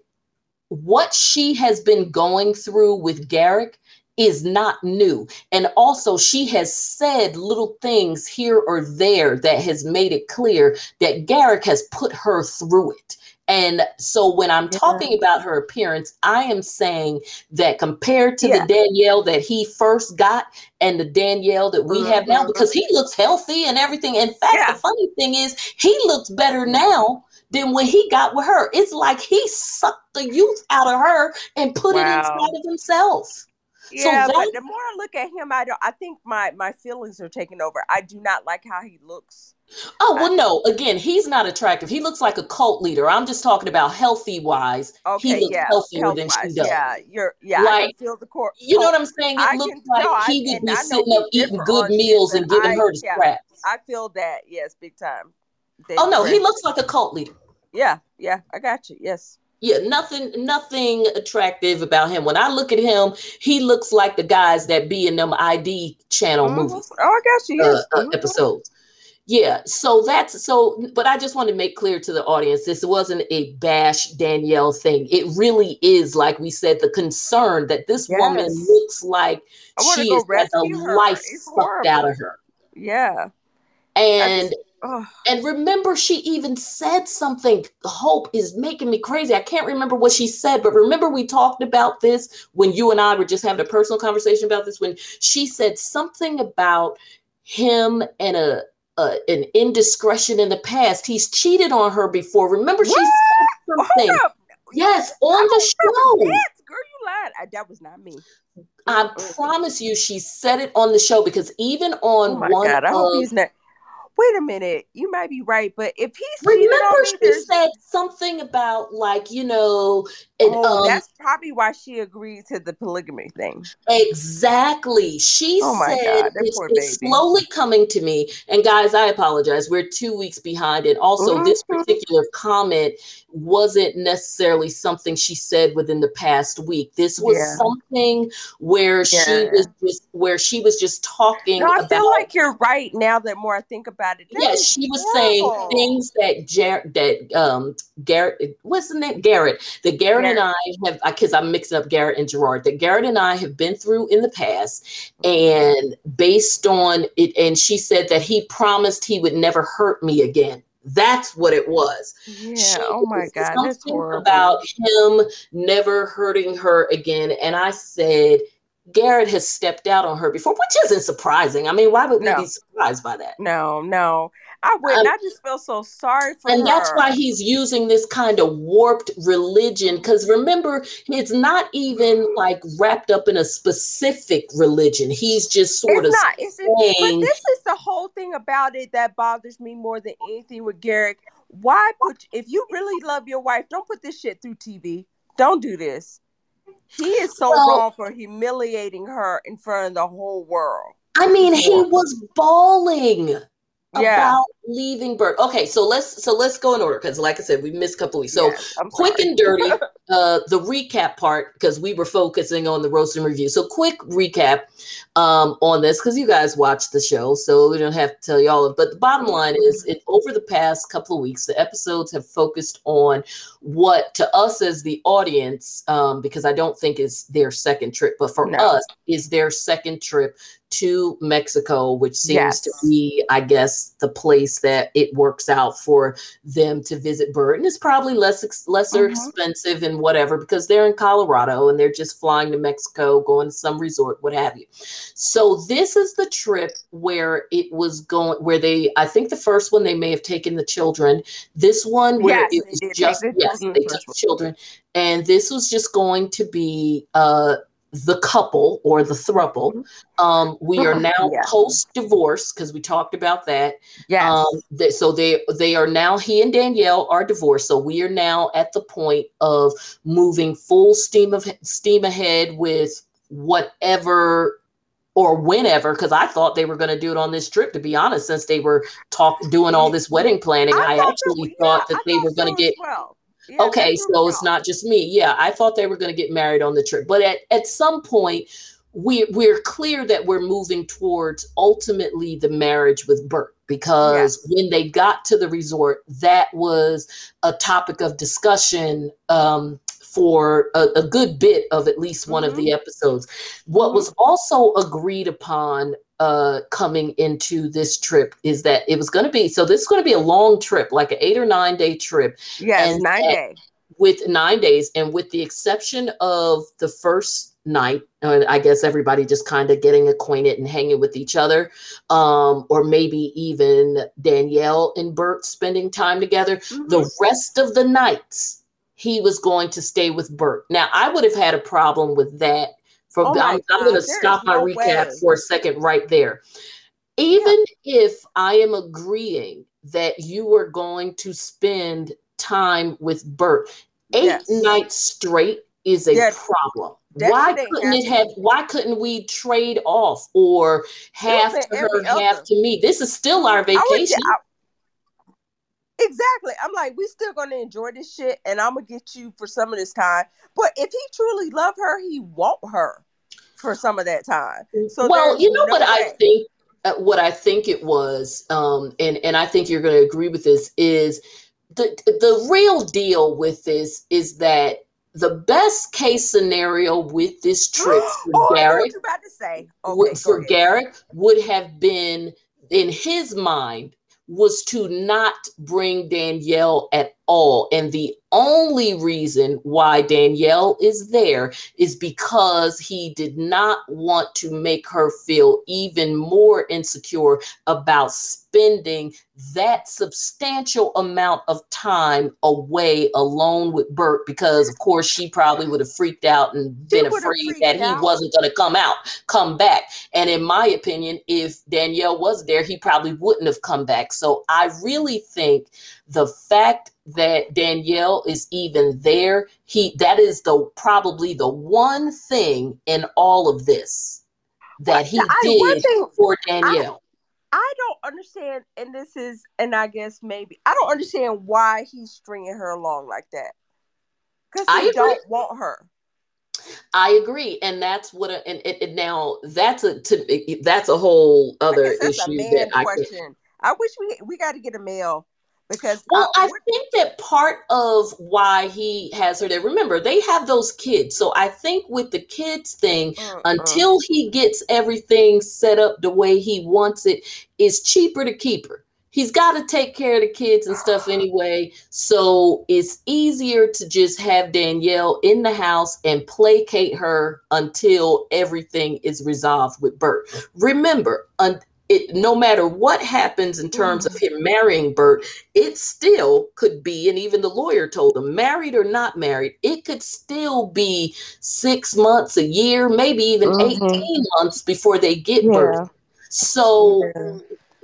what she has been going through with Garrick is not new. And also, she has said little things here or there that has made it clear that Garrick has put her through it. And so when I'm Yeah. talking about her appearance, I am saying that compared to Yeah. the Danielle that he first got and the Danielle that we have mm-hmm. now, because he looks healthy and everything. In fact, Yeah. the funny thing is, he looks better now than when he got with her. It's like he sucked the youth out of her and put it Wow. inside of himself. Yeah, that- but the more I look at him, I don't. I think my my feelings are taking over. I do not like how he looks. Oh, well, no, again, he's not attractive. He looks like a cult leader. I'm just talking about healthy wise. Okay, he looks yeah, healthier than she does. yeah, you're yeah. I Like, feel the core. You know oh, what I'm saying? It I looks can- like no, he would be sitting up eating good meals and and giving I- her the yeah. scraps. I feel that. Yes, big time. They Oh no, he looks like a cult leader. Yeah, yeah. I got you. Yes. Yeah, nothing, nothing attractive about him. When I look at him, he looks like the guys that be in them ID channel Mhm. movies Oh, I got you. uh, Yes. uh, Mhm. episodes. Yeah, so that's so. But I just want to make clear to the audience, this wasn't a bash Danielle thing. It really is, like we said, the concern that this woman looks like she is a life sucked out of her. Yeah. And Oh, And remember, she even said something. Hope is making me crazy. I can't remember what she said, but remember, we talked about this when you and I were just having a personal conversation about this. When she said something about him and a, a an indiscretion in the past. He's cheated on her before. Remember, she What? said something. Yes, on I the show. that. Girl, you lied. I, that was not me. I promise you, she said it on the show because even on Oh one god! I hope of he's not. Wait a minute. You might be right, but if he's remember me, she there's said something about like you know and oh, um that's probably why she agreed to the polygamy thing. exactly she Oh my said God, it's, it's slowly coming to me and guys i apologize we're two weeks behind and also this Mhm. particular comment wasn't necessarily something she said within the past week this was Yeah. something where she was just where she was just talking No, I about feel like you're right now. That more I think about it. That Yes, she was horrible. saying things that Jar- that um Garrett what's the name Garrett that Garrett, and I have because I'm mixing up Garrett and Gerard that Garrett and I have been through in the past and based on it and she said that he promised he would never hurt me again. That's what it was. Yeah. She Oh my god, something horrible. about him never hurting her again and I said Garrett has stepped out on her before, which isn't surprising. I mean, why would we No. be surprised by that? no, no, I wouldn't. Um, I just feel so sorry for and her. that's why he's using this kind of warped religion because remember it's not even like wrapped up in a specific religion he's just sort it's of not. It's but this is the whole thing about it that bothers me more than anything with Garrett. Why put if you really love your wife, don't put this shit through TV. Don't do this. He is so Well- wrong for humiliating her in front of the whole world. i mean he was bawling Yeah. about leaving Bert. Okay, so let's so let's go in order because, like I said, we missed a couple weeks. So Yes, quick sorry. and dirty, uh, the recap part because we were focusing on the roast and review. So quick recap um, on this because you guys watched the show, so we don't have to tell you all of. But the bottom line is, it over the past couple of weeks, the episodes have focused on what to us as the audience, um, because I don't think it's their second trip, but for No. us is their second trip to Mexico, which seems to be, I guess, the place that it works out for them to visit Bert. And it's probably less ex- lesser Mhm. expensive and whatever because they're in Colorado and they're just flying to Mexico, going to some resort, what have you. So this is the trip where it was going, where they, I think the first one they may have taken the children. This one where Yes, it was just yes, they took the children, and this was just going to be uh the couple or the thruple. Um, we are now Mm-hmm. Yeah. post divorce because we talked about that. Yes. Um, so they they are now he and Danielle are divorced. So we are now at the point of moving full steam of steam ahead with whatever or whenever because I thought they were going to do it on this trip. To be honest, since they were talk doing all this wedding planning, I, thought actually thought that I they were going to get well. Yeah, okay so it's not just me yeah i thought they were going to get married on the trip but at, at some point we we're clear that we're moving towards ultimately the marriage with bert because Yes. when they got to the resort that was a topic of discussion um, for a, a, good bit of at least one mm-hmm. of the episodes. What mm-hmm. was also agreed upon uh, coming into this trip is that it was going to be so this is going to be a long trip, like an eight or nine day trip. Yes, nine days. With nine days, and with the exception of the first night i guess everybody just kind of getting acquainted and hanging with each other um, or maybe even danielle and bert spending time together mm-hmm. the rest of the nights he was going to stay with bert now i would have had a problem with that for oh i'm, I'm going to stop my no recap way. for a second right there even yeah. if i am agreeing that you are going to spend time with bert eight yes. nights straight is a yes. problem why couldn't it have why couldn't we trade off or half to her half to me this is still our vacation I, exactly i'm like we still gonna enjoy this shit and i'm gonna get you for some of this time but if he truly love her he want her for some of that time so well you know no what way. i think uh, what i think it was um and and i think you're gonna agree with this is the the real deal with this is that the best case scenario with this trip for oh, Garrett, about to say. Okay, for Garrett would have been in his mind was to not bring Danielle at all. And the only reason why Danielle is there is because he did not want to make her feel even more insecure about spending that substantial amount of time away alone with Bert because of course she probably would have freaked out and she been afraid that out. he wasn't going to come out, come back. And in my opinion, if Danielle was there, he probably wouldn't have come back. So I really think the fact that Danielle is even there, he that is the probably the one thing in all of this that he I, did thing, for Danielle. I, I don't understand, and this is, and I guess maybe I don't understand why he's stringing her along like that. Because he I don't want her. I agree, and that's what. A, and, and, now that's a to, that's a whole other issue. that question. I, I wish we we got to get a male because well i think that part of why he has her there remember they have those kids. So i think with the kids thing uh, until he gets everything set up the way he wants it is cheaper to keep her. He's got to take care of the kids and stuff anyway. So it's easier to just have danielle in the house and placate her until everything is resolved with bert. Remember un- it no matter what happens in terms of him marrying Bert, it still could be, and even the lawyer told him, married or not married, it could still be six months, a year, maybe even mm-hmm. 18 months before they get yeah. Bert. So yeah.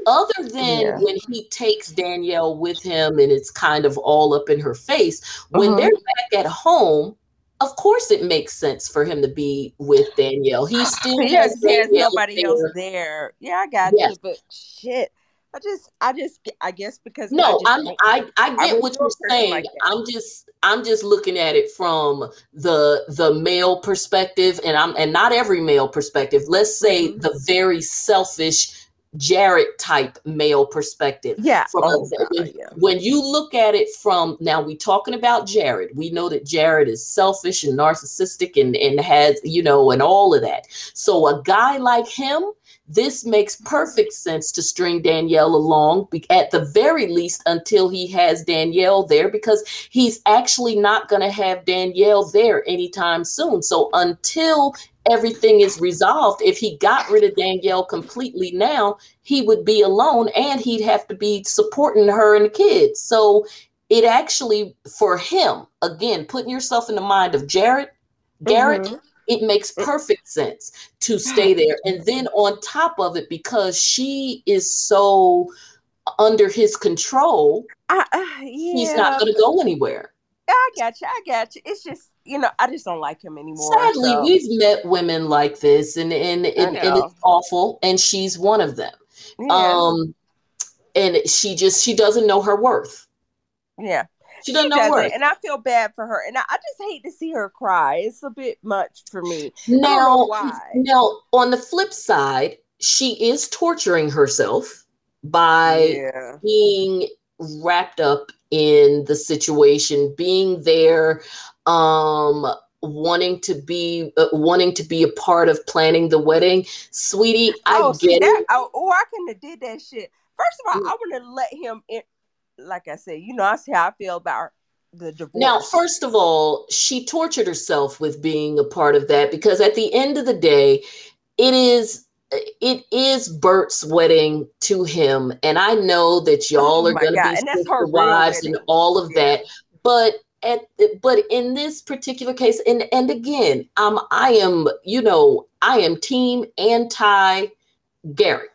other than yeah. when he takes Danielle with him and it's kind of all up in her face, when mm-hmm. they're back at home, of course it makes sense for him to be with Danielle. He still yes, there's nobody there. else there. Yeah, I got yes. you, but shit. I just, I just, I guess because no, I am I, I get I what you're saying. Like I'm just, I'm just looking at it from the the male perspective, and I'm, and not every male perspective. Let's say mm-hmm. the very selfish Jared type male perspective. Yeah. Oh, God, when, yeah. when, you look at it from now, we talking about Jared. We know that Jared is selfish and narcissistic and, and has, you know, and all of that. So a guy like him, this makes perfect sense to string Danielle along at the very least until he has Danielle there because he's actually not going to have Danielle there anytime soon. So until everything is resolved. If he got rid of Danielle completely now, he would be alone and he'd have to be supporting her and the kids. So it actually, for him, again, putting yourself in the mind of Jared, Garrett, mm-hmm. it makes perfect sense to stay there. And then on top of it, because she is so under his control, uh, yeah. he's not going to go anywhere. I got you. I got you. It's just you know, I just don't like him anymore. Sadly, so. we've met women like this, and and, and, and it's awful. And she's one of them. Yeah. Um, and she just she doesn't know her worth. Yeah, she doesn't she know worth, and I feel bad for her. And I, I, just hate to see her cry. It's a bit much for me. Now, now on the flip side, she is torturing herself by yeah. being wrapped up in the situation, being there um wanting to be uh, wanting to be a part of planning the wedding sweetie i oh, get see it that? Oh, oh, I couldn't have did that shit. First of all, Mm. I want to let him in. Like I said, you know, I see how I feel about the divorce. Now, first of all, she tortured herself with being a part of that because at the end of the day, it is it is Bert's wedding to him, and I know that y'all Oh are my going to be sister wives and all of Yeah. that, but at but in this particular case, and and again, um, I am you know I am team anti Gary.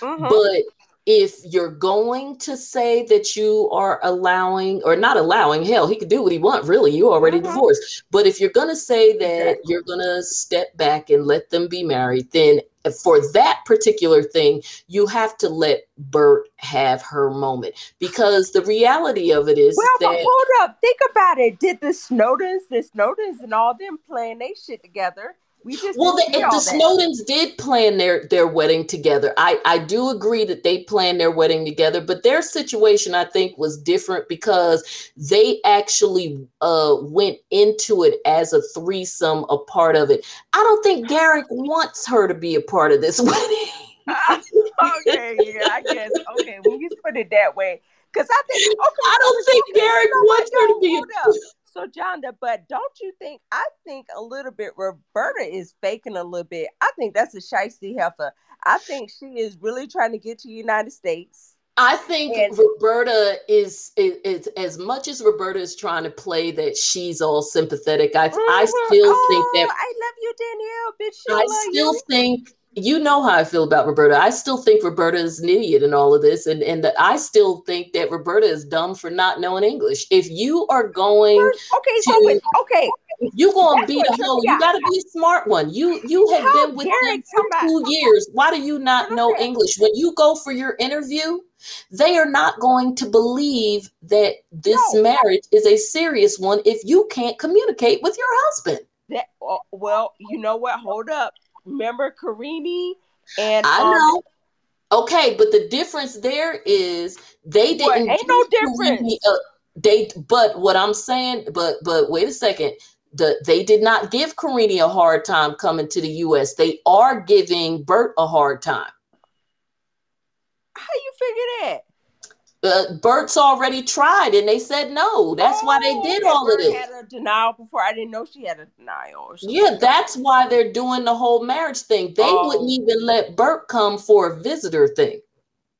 Mhm. But if you're going to say that you are allowing or not allowing, hell, he could do what he want, really. You already Mhm. divorced. But if you're going to say that Exactly. you're going to step back and let them be married, then for that particular thing, you have to let Bert have her moment because the reality of it is Well, but hold up. Think about it. Did the Snowdens, the Snowdens, and all them playing they shit together? We just Well, the, the. Snowdens did plan their their wedding together. I I do agree that they planned their wedding together, but their situation I think was different because they actually uh went into it as a threesome, a part of it. I don't think Garrick wants her to be a part of this wedding. okay, yeah, I guess. Okay, when you put it that way, because I think okay, I don't so, think Garrick you know what, wants her to be. A, So, Jonda, but don't you think? I think a little bit. Roberta is faking a little bit. I think that's a shiesty heifer. I think she is really trying to get to the United States. I think And- Roberta is, is, is as much as Roberta is trying to play that she's all sympathetic. I I Mhm. still oh, think that I love you, Danielle. Bitch, I still you. think you know how I feel about Roberta. I still think Roberta is an idiot in all of this, and and that I still think that Roberta is dumb for not knowing English. If you are going, okay, so to- okay, you going to That's be the hoe, you got to be a smart one. You you have How been with them for two years. Why do you not know. English? When you go for your interview, they are not going to believe that this No. marriage is a serious one if you can't communicate with your husband. that oh, well, you know what? Hold up. Remember Karini and I um, know. Okay, but the difference there is they didn't. Ain't no difference. a- they, but what I'm saying, but but wait a second. The they did not give Karini a hard time coming to the U.S. They are giving Bert a hard time. how you figure that? Uh, Bert's already tried, and they said no. That's why they Oh, did all of Bert this. Had a denial before. I didn't know she had a denial. Or. Yeah, that's why they're doing the whole marriage thing. They Oh. wouldn't even let Bert come for a visitor thing.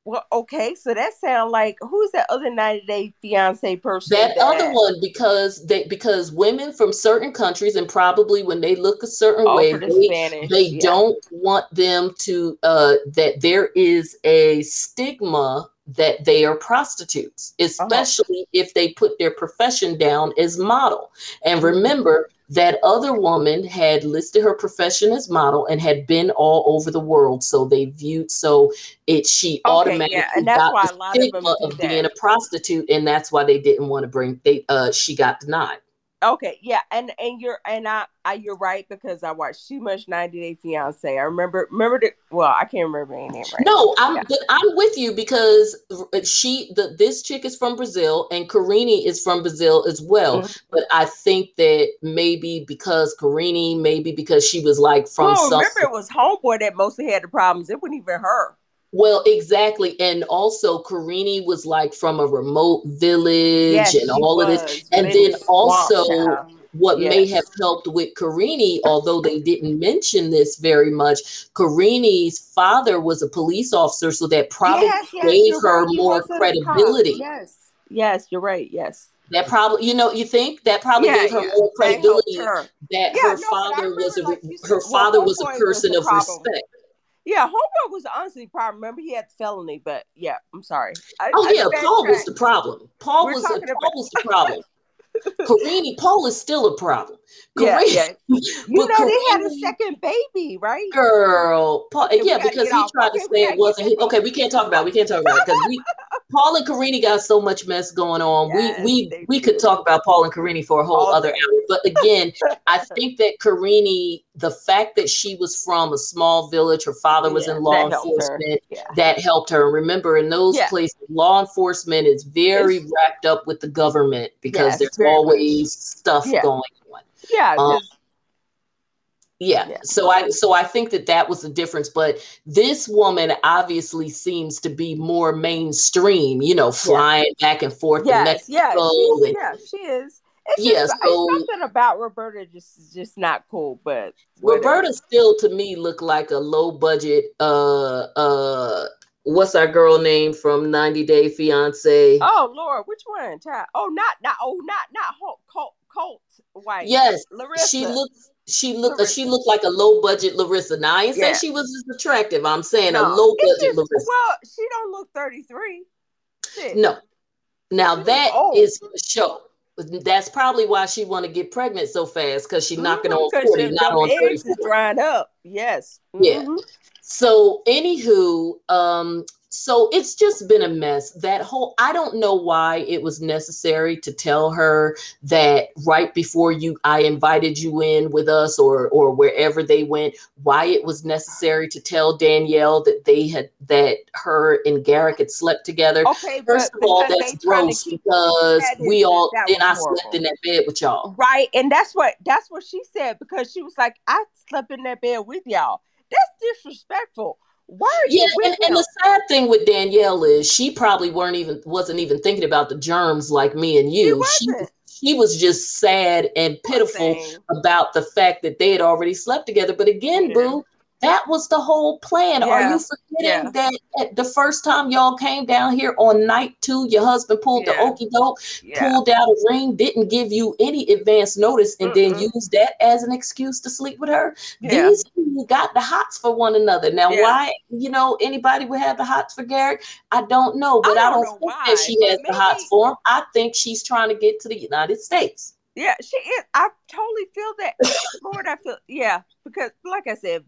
Well, okay, so that sounds like who's that other 90 day fiance person? that other one because they because women from certain countries and probably when they look a certain Oh, way the they, Spanish. they yeah. don't want them to uh that there is a stigma that they are prostitutes Uh-huh. especially if they put their profession down as model. And remember that other woman had listed her profession as model and had been all over the world. So they viewed so it she Okay, automatically yeah, and that's got why the a lot of them stigma do of being a prostitute and that's why they didn't want to bring they uh she got denied Okay, yeah, and and you're and I, I you're right because I watched too much 90 Day Fiance. I remember remember the well, I can't remember any name right. no now. i'm Yeah. i'm with you because she the this chick is from brazil and karini is from brazil as well Mhm. but i think that maybe because karini maybe because she was like from Well, some remember it was homeboy that mostly had the problems. It wasn't even her. Well exactly and also karini was like from a remote village Yes, and all of this and then also what may have helped with Karini, although they didn't mention this very much, Karini's father was a police officer, so that probably yes, yes, gave her right. More was credibility. Yes, yes, you're right. Yes. That probably, you know, you think that probably Yeah, gave her yeah. more credibility her. that Yeah, her no, father was a like her well, father was a person of problem. respect. Yeah, homeboy was honestly the problem. Remember, he had the felony, but yeah, I'm sorry. I, Oh I yeah, Paul was the problem. Paul We're was talking Paul about- was the problem. Karini, Paul is still a problem. Yeah, Karini, yeah. You but know, they had a second baby, right? Girl, Paul, yeah, because he tried to say it wasn't his. Okay, we can't talk about it. We can't talk about it because we Paul and Karine got so much mess going on. Yes, we we we could talk about Paul and Karine for a whole All other hour. But again, I think that Karine, the fact that she was from a small village, her father was yeah, in law enforcement, yeah. that helped her. Remember, in those yeah. places, law enforcement is very it's, wrapped up with the government because yes, there's always stuff going on. Yeah. Um, yeah. yeah. So I so I think that that was the difference. But this woman obviously seems to be more mainstream. You know, flying yeah. back and forth yes, to Mexico. Yeah, and, yeah, she is. It's yeah, just, so, something about Roberta just just not cool. But whatever. Roberta still to me looked like a low budget. Uh, uh, what's our girl name from 90 Day Fiance? Oh Lord, which one? Oh, not not oh not not Holt Colt Colt White. Yes, Larissa. She looks she looked uh, she looked like a low budget Larissa. Now I ain't yeah. say she was as attractive. I'm saying no, a low budget Larissa. Well, she don't look 33. No. Now She's that old. is for sure. That's probably why she want to get pregnant so fast because she's knocking mm-hmm, on 40, not on 30. Eggs is drying up. Yes. Mm-hmm. Yeah. So anywho, um, so it's just been a mess. That whole i don't know why it was necessary to tell her that right before you i invited you in with us or or wherever they went why it was necessary to tell danielle that they had that her and garrick had slept together. Okay first of all that's gross because we all then i horrible. slept in that bed with y'all. Right and that's what that's what she said because she was like i slept in that bed with y'all that's disrespectful why are you yeah, and, and, the sad thing with Danielle is she probably weren't even wasn't even thinking about the germs like me and you. She, she, she was just sad and pitiful about the fact that they had already slept together. But again, yeah. boo, that was the whole plan. Yeah. Are you forgetting yeah. that at the first time y'all came down here on night two, your husband pulled yeah. the okey doke, pulled out a ring, didn't give you any advance notice, and mm then used that as an excuse to sleep with her? These people got the hots for one another. Now, why, you know, anybody would have the hots for Garrett, I don't know, but I don't, I don't think why, that she has maybe. the hots for him. I think she's trying to get to the United States. Yeah, she is. I totally feel that. Lord, I feel yeah, because like I said,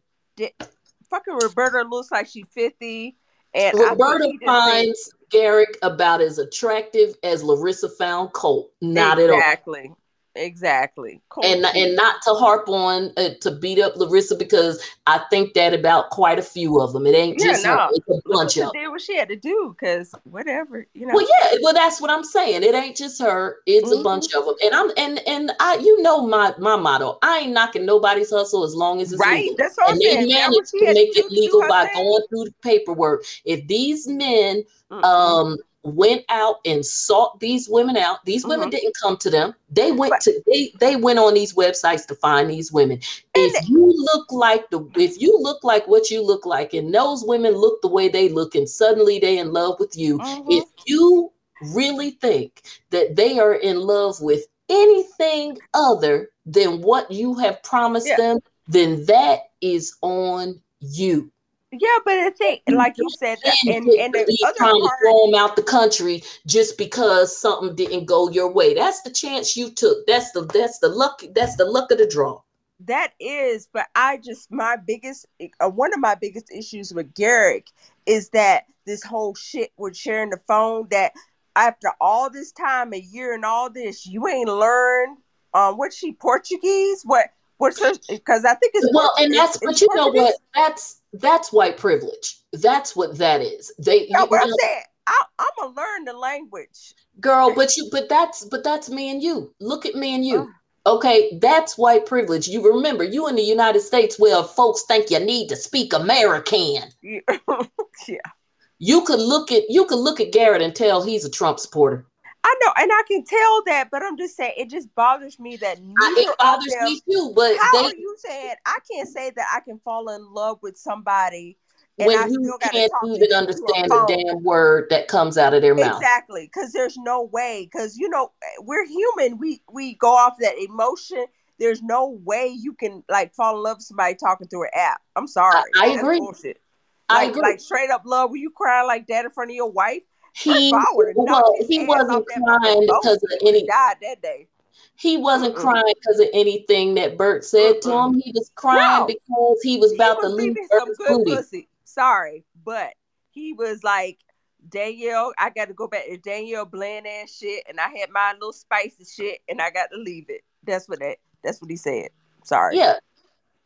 fucking Roberta looks like she's 50. And Roberta finds Garrick about as attractive as Larissa found Colt. Not exactly. at all. Exactly. Exactly. Cool. And and not to harp on uh, to beat up Larissa because I think that about quite a few of them. It ain't yeah, just no. it's a bunch Larissa of. Did what she had to do because whatever you know. Well, yeah, well that's what I'm saying. It ain't just her. It's mm-hmm. a bunch of them. And I'm and and I you know my my motto. I ain't knocking nobody's hustle as long as it's right. Legal. That's what and they managed to make it legal by going through the paperwork. If these men mm-hmm. um went out and sought these women out. These women mm-hmm. didn't come to them. They went but, to they they went on these websites to find these women. If you look like the if you look like what you look like and those women look the way they look and suddenly they in love with you, mm-hmm. if you really think that they are in love with anything other than what you have promised yeah. them, then that is on you. Yeah, but the thing, like you said, and, and the other trying part, to throw them out the country just because something didn't go your way. That's the chance you took. That's the that's the luck. That's the luck of the draw. That is, but I just my biggest uh, one of my biggest issues with Garrick is that this whole shit with sharing the phone. That after all this time, a year and all this, you ain't learned um what she Portuguese? What what's her? because I think it's well, and that's but you know what that's that's white privilege. That's what that is. They no, but I'm saying I, am gonna learn the language, girl. But you, but that's but that's me and you. Look at me and you. Uh, okay, that's white privilege. You remember, you in the United States where folks think you need to speak American. Yeah. yeah. You could look at you could look at Garrett and tell he's a Trump supporter. I know, and I can tell that, but I'm just saying it just bothers me that neither it bothers them, me too. But how they, are you saying I can't say that I can fall in love with somebody when I you can't even understand the damn word that comes out of their mouth? Exactly, because there's no way. Because you know we're human. We we go off that emotion. There's no way you can like fall in love with somebody talking through an app. I'm sorry. I, I agree. Bullshit. Like, I agree. Like straight up love. Were you crying like that in front of your wife? He well, he wasn't crying because of any died that day. He wasn't mm crying because of anything that Bert said mm to him. He was crying no. because he was about he was to leave Bert's booty. Pussy. Sorry, but he was like Danielle, I got to go back to Danielle bland ass shit, and I had my little spicy shit, and I got to leave it. That's what that. That's what he said. Sorry. Yeah.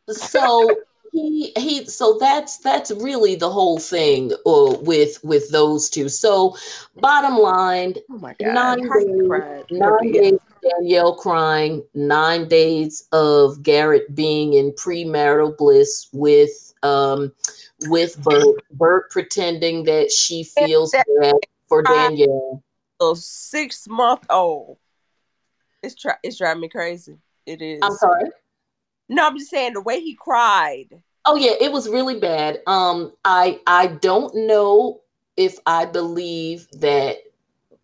So he he. So that's that's really the whole thing uh, with with those two. So bottom line, oh my God. nine days, nine days Danielle crying, nine days of Garrett being in premarital bliss with um with Bert, Bert pretending that she feels bad for Danielle. A six month old. It's try it's driving me crazy. It is. I'm sorry. No, I'm just saying the way he cried. Oh yeah, it was really bad. Um, I I don't know if I believe that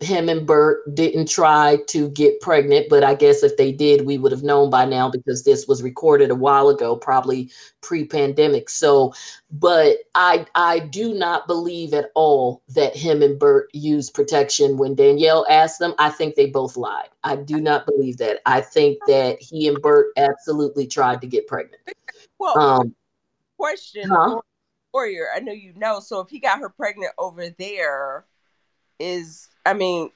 him and Bert didn't try to get pregnant, but I guess if they did, we would have known by now because this was recorded a while ago, probably pre-pandemic. So, but I I do not believe at all that him and Bert used protection when Danielle asked them. I think they both lied. I do not believe that. I think that he and Bert absolutely tried to get pregnant. Well, um, question, huh? Warrior. I know you know. So if he got her pregnant over there, is I mean,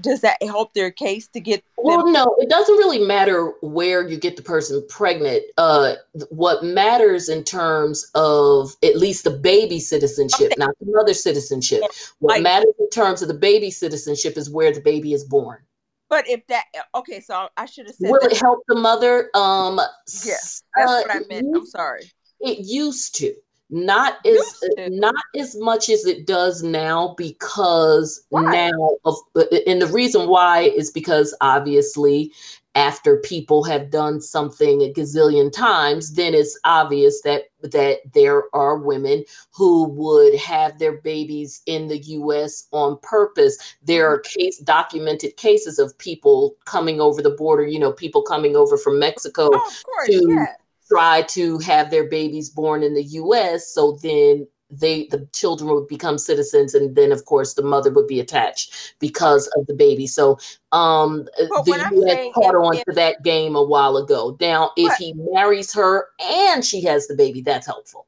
does that help their case to get well no it doesn't really matter where you get the person pregnant. Uh what matters in terms of at least the baby citizenship okay. not the mother citizenship. What like, matters in terms of the baby citizenship is where the baby is born. But if that okay so i should have said will that. it help the mother? Um yes that's uh, what i meant. I'm sorry. it used to not as uh, not as much as it does now because why? now of uh, uh, and the reason why is because obviously after people have done something a gazillion times then it's obvious that that there are women who would have their babies in the US on purpose there are mm-hmm. case documented cases of people coming over the border you know people coming over from Mexico oh, course, to yeah try to have their babies born in the US so then they the children would become citizens and then of course the mother would be attached because of the baby. So um the us caught on to that game a while ago. Now if what? he marries her and she has the baby that's helpful.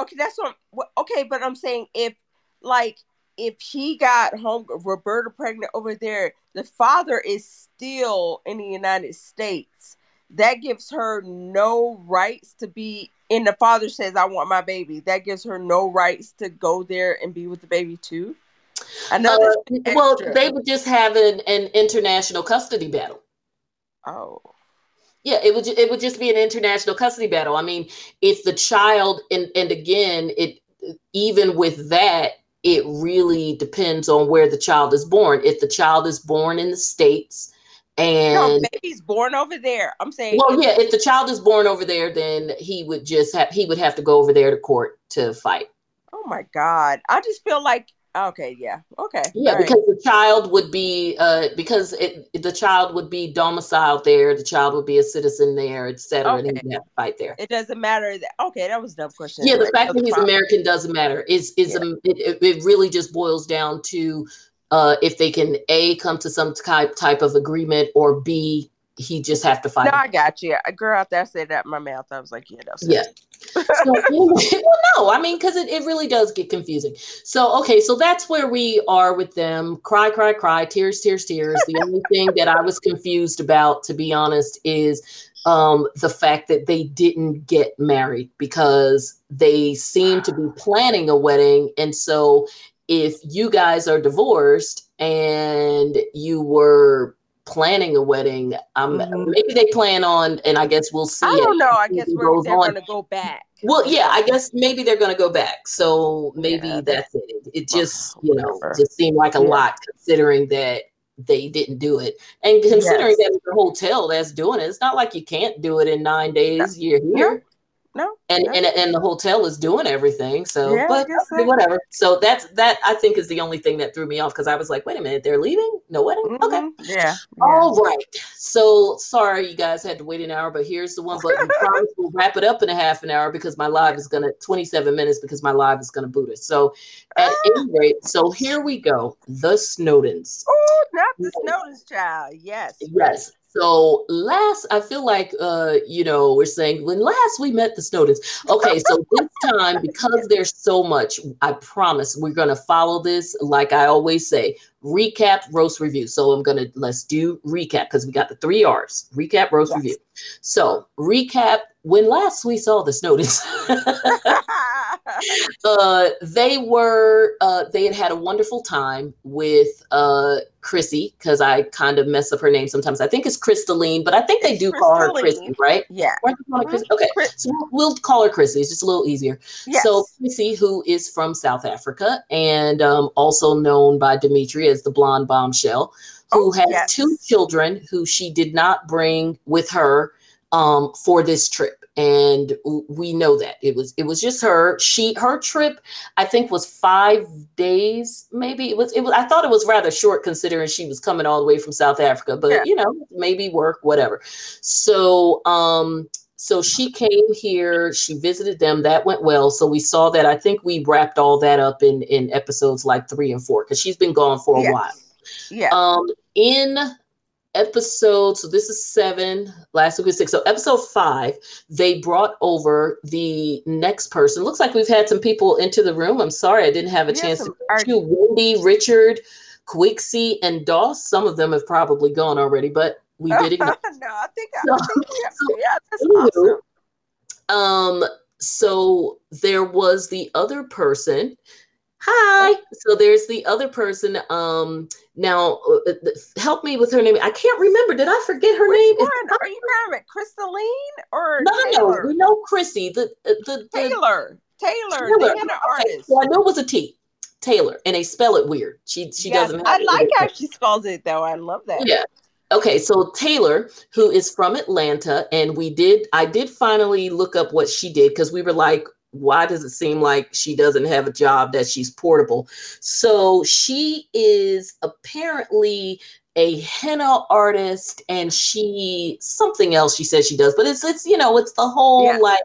Okay that's what okay but i'm saying if like if he got home roberta pregnant over there the father is still in the united states that gives her no rights to be and the father says i want my baby. That gives her no rights to go there and be with the baby too. I know. Uh, well they would just have an, an international custody battle. Oh. Yeah it would it would just be an international custody battle. I mean if the child and and again it even with that it really depends on where the child is born. If the child is born in the states and no, baby's born over there. I'm saying. Well, yeah, if the child is born over there, then he would just have he would have to go over there to court to fight. Oh my god! I just feel like okay, yeah, okay, yeah, All because right. the child would be uh because it the child would be domiciled there, the child would be a citizen there, etc. Okay. And to fight there. It doesn't matter that. Okay, that was a dumb question. Yeah, the fact that he's American doesn't matter. Is is yeah. it, it really just boils down to uh, if they can a come to some type type of agreement or b he just have to fight. No, I got you. A girl out there said that in my mouth. I was like, yeah, that's yeah. so, well, no, I mean, because it, it really does get confusing. So, okay, so that's where we are with them. Cry, cry, cry, tears, tears, tears. The only thing that I was confused about, to be honest, is um, the fact that they didn't get married because they seem to be planning a wedding. And so if you guys are divorced and you were planning a wedding, um, mm-hmm. maybe they plan on, and I guess we'll see. I don't know. I guess we're, they're going to go back. Well, yeah, I guess maybe they're going to go back. So maybe yeah, that's it. It just, you know, just seemed like a yeah. lot considering that they didn't do it. And considering yes. that the hotel that's doing it, it's not like you can't do it in nine days. You're here no and, and and the hotel is doing everything so yeah, but so. whatever. So that's that i think is the only thing that threw me off because i was like wait a minute they're leaving? No wedding? Mm-hmm. okay. Yeah, yeah, all right. So sorry you guys had to wait an hour but here's the one but we promise we'll wrap it up in a half an hour because my live is gonna 27 minutes because my live is gonna boot us so at ah. any rate so here we go. The snowdens. Oh not the snowdens child. Yes. Yes So last, I feel like uh, you know, we're saying when last we met the Snowdens. Okay, so this time, because there's so much, I promise we're gonna follow this, like I always say, recap, roast review. So I'm gonna let's do recap because we got the three R's. Recap, roast yes. review. So recap when last we saw the Snowdens. uh, they were uh, they had had a wonderful time with uh, Chrissy because I kind of mess up her name sometimes. I think it's Crystalline, but I think they do call her Chrissy, right? Yeah. Mm-hmm. Okay, so we'll call her Chrissy. It's just a little easier. Yes. So Chrissy, who is from South Africa and um, also known by Dimitri as the blonde bombshell, who oh, has yes. two children who she did not bring with her um, for this trip and we know that. It was it was just her. She her trip i think was five days maybe. It was it was i thought it was rather short considering she was coming all the way from south africa but yeah. you know maybe work whatever. So um so she came here. She visited them. That went well. So we saw that. I think we wrapped all that up in in episodes like three and four because she's been gone for a yes. while. Yeah um in episode, so this is seven, last week was six. So episode five, they brought over the next person. Looks like we've had some people into the room. I'm sorry I didn't have a we chance to our- you. Wendy, Richard, Quixie, and Doss. Some of them have probably gone already, but we did it. no, I think, I think yeah, yeah, that's awesome. Um, so there was the other person hi. So there's the other person um now uh, uh help me with her name. I can't remember. Did i forget her Which name? One? are you talking about crystalline or no no no. We know chrissy. The uh, the, the taylor. Taylor, taylor. the okay. artist. So i know it was a t. Taylor. And they spell it weird. She she yes, doesn't i like how she spells it though. I love that. Yeah. Okay, so Taylor, who is from Atlanta, and we did, I did finally look up what she did because we were like, why does it seem like she doesn't have a job that she's portable? So she is apparently a henna artist and she something else she says she does but it's it's you know it's the whole yeah. like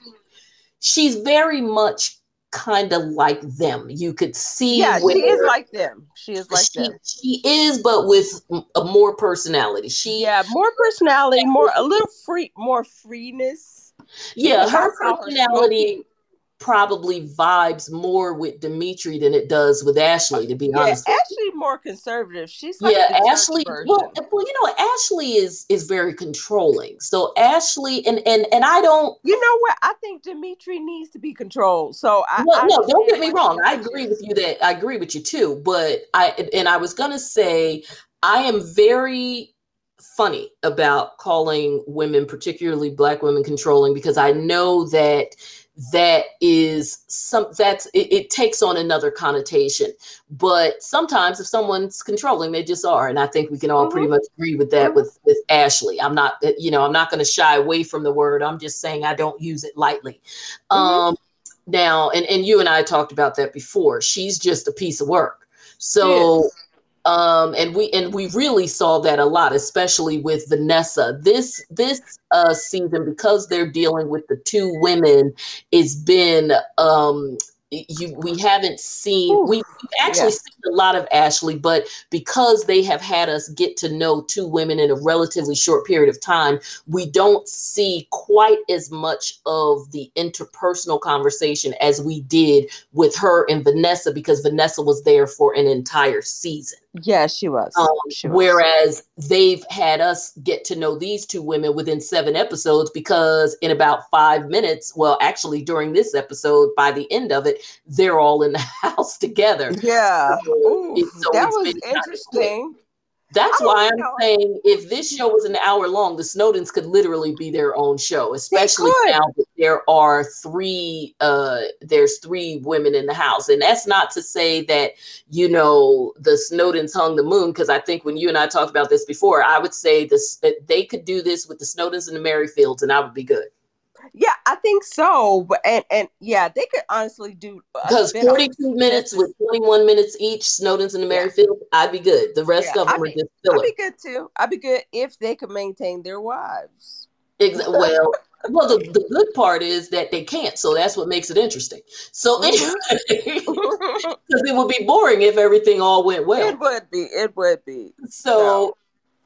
she's very much kind of like them. You could see yeah she is like them. She is like she, them. she is but with a more personality. She yeah more personality more a little free more freeness. Yeah her personality probably vibes more with Dimitri than it does with Ashley, to be yeah, honest. Ashley more conservative. She's like yeah, Ashley. Well, well, you know, Ashley is is very controlling. So Ashley and and and I don't. You know what? I think Dimitri needs to be controlled. So I, well, I no, don't get me wrong. I agree with you that I agree with you too. But I and I was gonna say I am very funny about calling women, particularly black women, controlling because I know that that is some that's it, it, takes on another connotation. But sometimes if someone's controlling they just are. And i think we can all mm-hmm. pretty much agree with that mm-hmm. with with ashley. I'm not you know i'm not going to shy away from the word. I'm just saying i don't use it lightly. Mm-hmm. um now and and you and i talked about that before. She's just a piece of work. So yes um, and we and we really saw that a lot, especially with Vanessa. This this uh, season, because they're dealing with the two women, it's been um, you we haven't seen Ooh, we've actually yeah. seen a lot of Ashley, but because they have had us get to know two women in a relatively short period of time, we don't see quite as much of the interpersonal conversation as we did with her and Vanessa because Vanessa was there for an entire season. Yeah, she was. Um, she was. Whereas they've had us get to know these two women within seven episodes because in about five minutes, well, actually during this episode, by the end of it, they're all in the house together. Yeah. So Ooh, so that was interesting. That's why I'm know. saying if this show was an hour long, the Snowdens could literally be their own show, especially now that there are three uh there's three women in the house. And that's not to say that, you know, the Snowdens hung the moon, because I think when you and I talked about this before, I would say this that they could do this with the Snowdens and the Merrifields, and I would be good. Yeah, I think so. But and and yeah, they could honestly do because forty two minutes with twenty one minutes each. Snowdens and the Merrifield, yeah. I'd be good. The rest yeah, of them I'd are be, just filler. I'd be good too. I'd be good if they could maintain their wives. Exactly. Well. Well, the, the good part is that they can't, so that's what makes it interesting. So, mm-hmm. anyway, because it would be boring if everything all went well. It would be. It would be. So,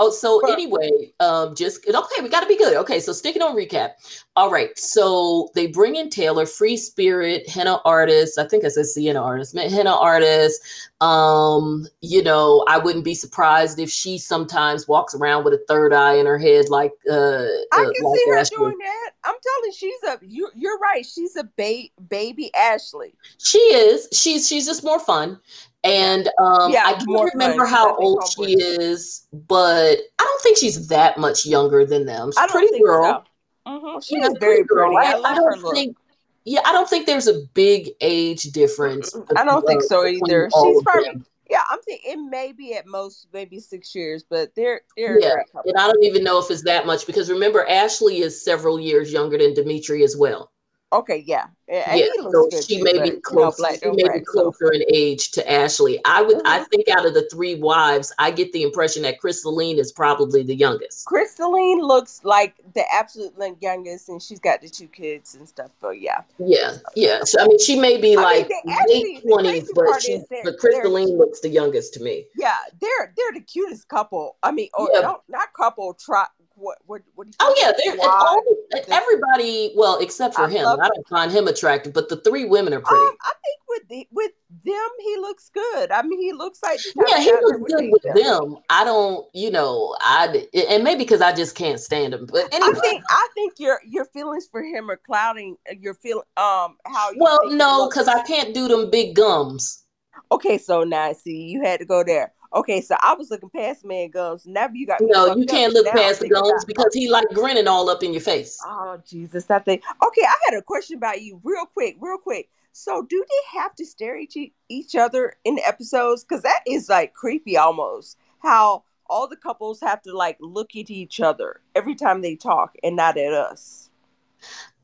Oh, so anyway, um, just okay, we got to be good. Okay, so sticking on recap. All right, so they bring in Taylor, free spirit henna artist. I think I said sienna artist, henna artist. Um, you know, I wouldn't be surprised if she sometimes walks around with a third eye in her head, like uh, I uh, can like see her Ashley. doing that. I'm telling she's a you. You're right. She's a ba- baby Ashley. She is. She's she's just more fun. And um, yeah, I can't remember how old she is, but I don't think she's that much younger than them. She's a pretty girl. So. Mm-hmm. She is very pretty. I, I don't think. Yeah, I don't think there's a big age difference. I don't think so either. She's probably yeah. I'm thinking it may be at most maybe six years, but they're they're yeah. And I don't even know if it's that much because remember Ashley is several years younger than Dimitri as well. Okay, yeah, and yeah. So she may be close. You know, she may be closer so. in age to Ashley. I would. Mm-hmm. I think out of the three wives, I get the impression that Crystalline is probably the youngest. Crystalline looks like the absolute youngest, and she's got the two kids and stuff. So yeah, yeah, yeah. So, I mean, she may be I like late twenties, but she, but Crystalline looks the youngest to me. Yeah, they're they're the cutest couple. I mean, or yeah. not couple. Try what what what do you oh yeah they're all, everybody well except for I him i don't find him attractive but the three women are pretty um, i think with the, with them he looks good i mean he looks like yeah he looks good with them. them. i don't you know i and maybe because i just can't stand him but anyway. i think i think your your feelings for him are clouding uh, your feel um how well no because i can't do them big gums okay so now see you had to go there Okay, so I was looking past man gums. Now you got no. You can't look now past the gums because he like grinning all up in your face. Oh Jesus, that thing. Okay, I had a question about you, real quick, real quick. So, do they have to stare at each other in the episodes? Because that is like creepy almost. How all the couples have to like look at each other every time they talk and not at us.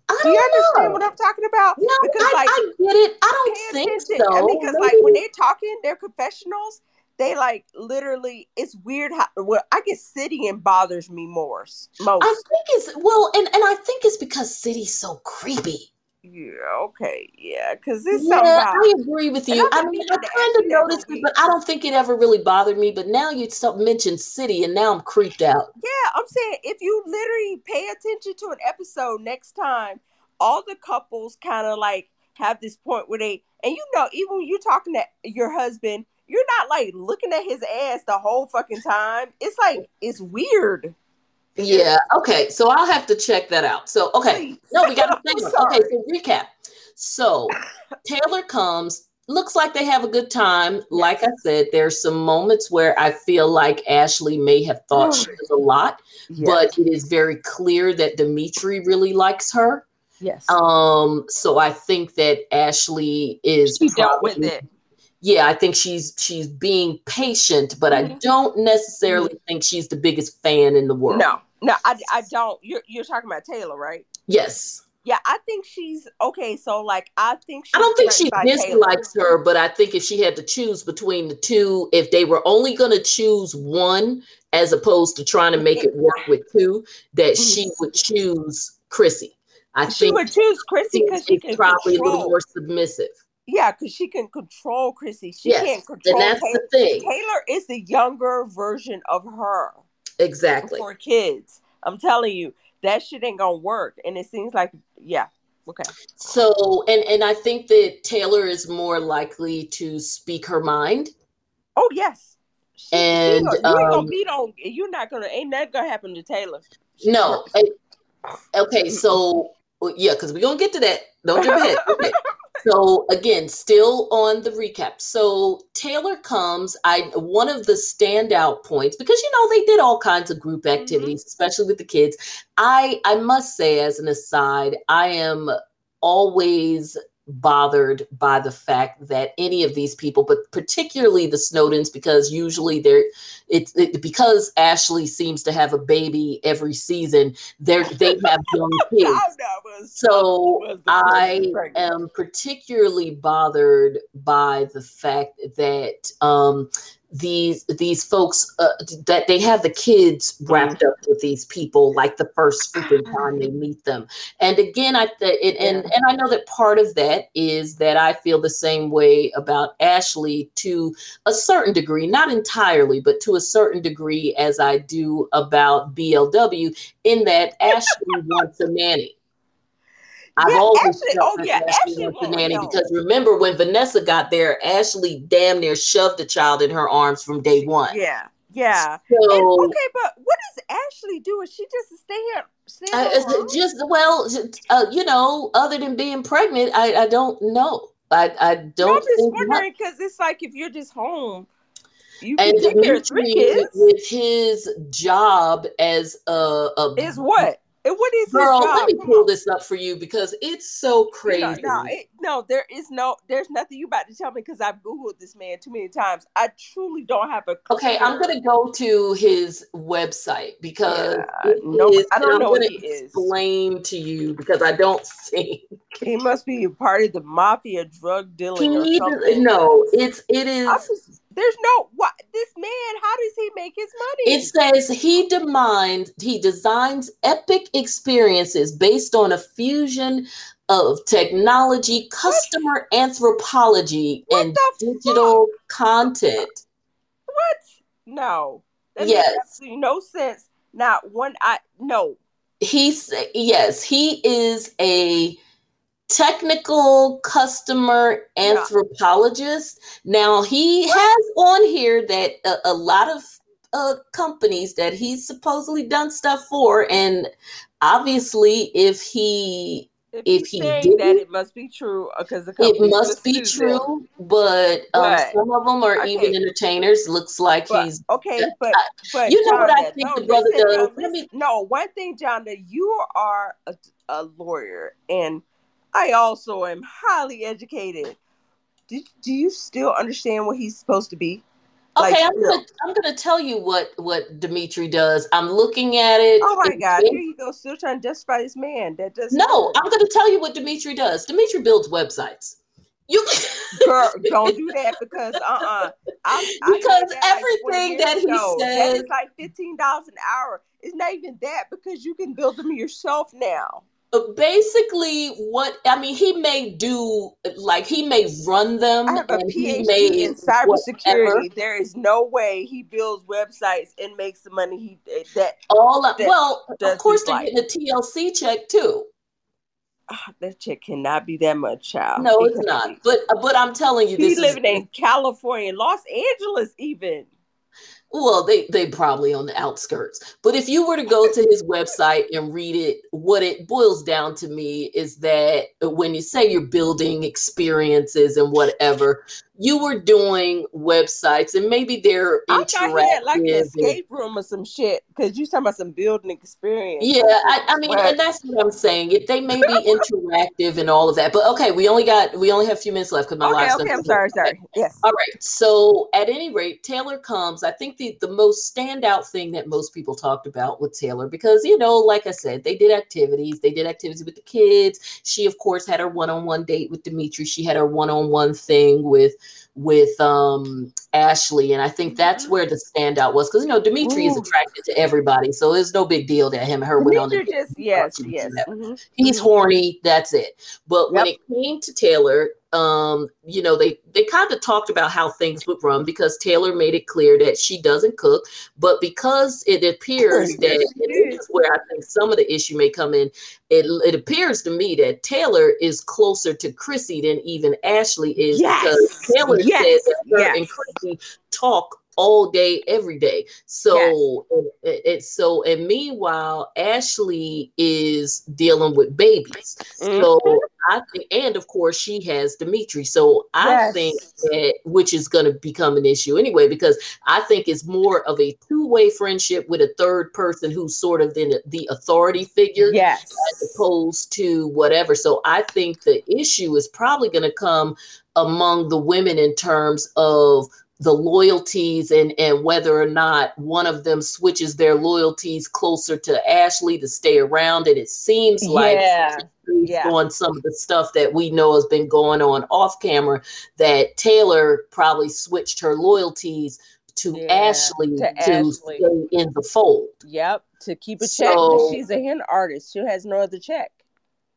I Do you understand know. what I'm talking about? No, because I, like I get it. I don't think attention. so. I mean, because like when they're talking, they're confessionals they like literally it's weird how well i guess sitting bothers me more most i think it's well and and i think it's because city's so creepy. Yeah okay yeah because it's yeah about, i agree with you. I mean i kind of noticed it but i don't think it ever really bothered me but now you mentioned city and now i'm creeped out. Yeah i'm saying if you literally pay attention to an episode next time all the couples kind of like have this point where they and you know even when you're talking to your husband you're not like looking at his ass the whole fucking time. It's like it's weird. Yeah. Okay. So I'll have to check that out. So okay. Please. No, we got to. Okay. So recap. So Taylor comes. Looks like they have a good time. Like I said, there's some moments where I feel like Ashley may have thought she was a lot, yes. but it is very clear that Dimitri really likes her. Yes. Um. So I think that Ashley is she dealt with it yeah, I think she's she's being patient, but mm-hmm. I don't necessarily mm-hmm. think she's the biggest fan in the world. No, no, I, I don't. You're you're talking about Taylor, right? Yes. Yeah, I think she's okay. So, like, I think I don't think she dislikes Taylor. her, but I think if she had to choose between the two, if they were only going to choose one as opposed to trying to make it work with two, that she mm-hmm. would choose Chrissy. I think she think would choose Chrissy because she's probably control. a little more submissive. Yeah, because she can control Chrissy. She yes, can't control and that's Taylor. the thing. Taylor is the younger version of her. Exactly. For kids. I'm telling you, that shit ain't gonna work. And it seems like, yeah. Okay. So and and I think that Taylor is more likely to speak her mind. Oh yes. She, and she, you ain't gonna um, beat on you're not gonna ain't that gonna happen to Taylor. She no. okay, so yeah, because we're gonna get to that. Don't jump ahead. Okay so again still on the recap so taylor comes i one of the standout points because you know they did all kinds of group mm-hmm. activities mm-hmm. especially with the kids i i must say as an aside i am always bothered by the fact that any of these people, but particularly the Snowdens, because usually they're it's it, because Ashley seems to have a baby every season. They they have young kids, so I am particularly bothered by the fact that um, these these folks uh, that they have the kids wrapped up with these people like the first freaking time they meet them. And again i th- it, and and i know that part of that is that i feel the same way about ashley to a certain degree not entirely but to a certain degree as i do about blw in that ashley wants a nanny I've Yeah, always Ashley- oh, yeah, Ashley Ashley wants nanny because remember when Vanessa got there, Ashley damn near shoved the child in her arms from day one. Yeah, yeah. So And, okay, but what does Ashley do? Is she just stay here? Stay uh, at it's home? just well, uh, you know, other than being pregnant, I, I don't know. I, I don't I'm just wondering because it's like if you're just home, you can And take care of three kids. with his job as a, a Is what? And what is girl, his job? let me pull this up for you because it's so You crazy. know, no, it, no, there is no, there's nothing you about to tell me because I've googled this man too many times. I truly don't have a. Okay, I'm gonna go to his website because Yeah, no, is- I don't know what he is. explain to you because I don't think He must be a part of the mafia, drug dealing, or he something. no, it's it is. There's no what this man. How does he make his money? it says he designs he designs epic experiences based on a fusion of technology, customer anthropology, What and digital content. what? No, that Yes. no sense. Not one. I no. He's yes, he is a technical customer Yeah. anthropologist. Now he has on here that a, a lot of uh, companies that he's supposedly done stuff for, and obviously, if he If, If he saying that, it must be true because the it must be true, but, um, some of them are even entertainers. Looks like But he's okay, but but you know what I think no, the brother listen, does? No, listen, me- no, one thing, Jonda, you are a, a lawyer, and I also am highly educated. Do, do you still understand what he's supposed to be? Okay, Like, I'm gonna I'm gonna tell you what what Dimitri does. I'm looking at it. Oh my God! Here you go, still trying to justify this man that doesn't. No. I'm gonna tell you what Dimitri does. Dimitri builds websites. You Girl, don't do that because uh uh Because everything that he that says- is like fifteen dollars an hour. It's not even that because you can build them yourself now. Basically what I mean, he may do like he may run them. I have a PhD may in whatever. cybersecurity. There is no way he builds websites and makes the money he that All that well, of course they're life. getting a TLC check too. ah, that check cannot be that much child. No, it's be. But but I'm telling you, He's this living is in California, Los Angeles, even. Well, they they probably on the outskirts. But if you were to go to his website and read it, what it boils down to me is that when you say you're building experiences and whatever, you were doing websites and maybe they're I thought he had like an escape room or some shit because you talking about some building experience. Yeah, I, I mean, Well- and that's what I'm saying. It, they may be interactive and all of that. But okay, we only got we only have a few minutes left because my Okay, live's okay, I'm sorry, okay. sorry. Yes. All right. So at any rate, Taylor comes. I think the, the most standout thing that most people talked about with Taylor, because you know, like I said, they did activities. They did activities with the kids. She, of course, had her one-on-one date with Dimitri. She had her one-on-one thing with with um Ashley. And I think that's Mhm. where the standout was. Because you know, Dimitri is attracted to everybody. So it's no big deal that him and her went on the just yes, yes. mhm. he's horny that's it but when it came to taylor um you know they they kind of talked about how things would run because taylor made it clear that she doesn't cook but because it appears that and this is. where i think some of the issue may come in it, it appears to me that taylor is closer to chrissy than even ashley is because taylor yes, said that her and yes. chrissy talk all day every day so it, it so and meanwhile ashley is dealing with babies Mhm. so i think and of course she has dimitri so i Yes. think that which is going to become an issue anyway because i think it's more of a two-way friendship with a third person who's sort of the, the authority figure Yes. as opposed to whatever. So I think the issue is probably going to come among the women in terms of the loyalties and and whether or not one of them switches their loyalties closer to Ashley to stay around and it seems like Yeah. Yeah. on some of the stuff that we know has been going on off camera that Taylor probably switched her loyalties to yeah, Ashley to, to Ashley. stay in the fold. Yep, to keep a check. So, she's a hen artist. She has no other check.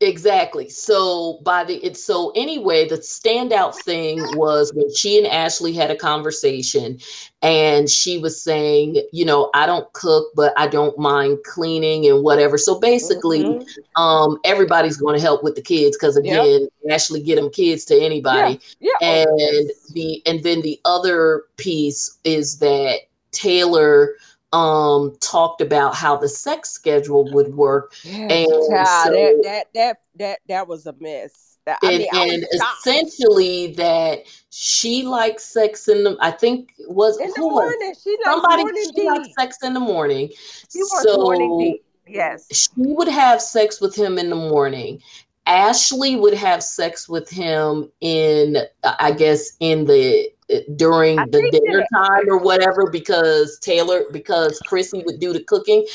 Exactly. So by the it's so anyway, the standout thing was when she and Ashley had a conversation and she was saying, you know, I don't cook, but I don't mind cleaning and whatever. So basically, mm-hmm. um, everybody's going to help with the kids because again, yep. Ashley get them kids to anybody. Yeah. yeah. And the and then the other piece is that Taylor um talked about how the sex schedule would work. And so, that, that that that that was a mess. That, and, mean, and essentially that she likes sex in the i think was in the morning. She likes somebody morning she likes sex in the morning. She so morning yes. she would have sex with him in the morning. Ashley would have sex with him in i guess in the during I the dinner time or whatever because Taylor because Chrissy would do the cooking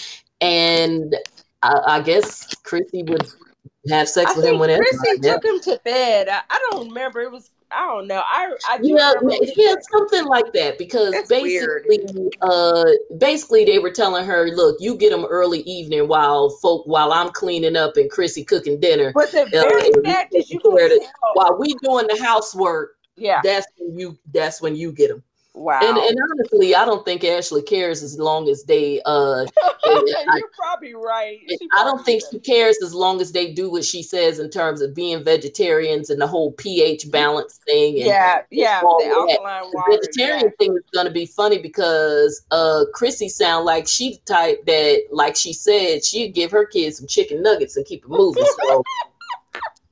and I, I guess Chrissy would have sex I with him whenever. Chrissy took him to bed. I, I, don't remember. It was I don't know. I I yeah yeah something like that because That's basically weird. uh basically they were telling her, look, you get them early evening while folk while I'm cleaning up and Chrissy cooking dinner. But the very uh, fact that you while we doing the housework yeah. That's when you that's when you get them wow. And, and honestly i don't think ashley cares as long as they uh you're I, probably right. probably i don't think she cares as long as they do what she says in terms of being vegetarians and the whole ph balance thing yeah yeah the alkaline water, vegetarian yeah. thing is going to be funny because uh chrissy sound like she the type that like she said she'd give her kids some chicken nuggets and keep it moving so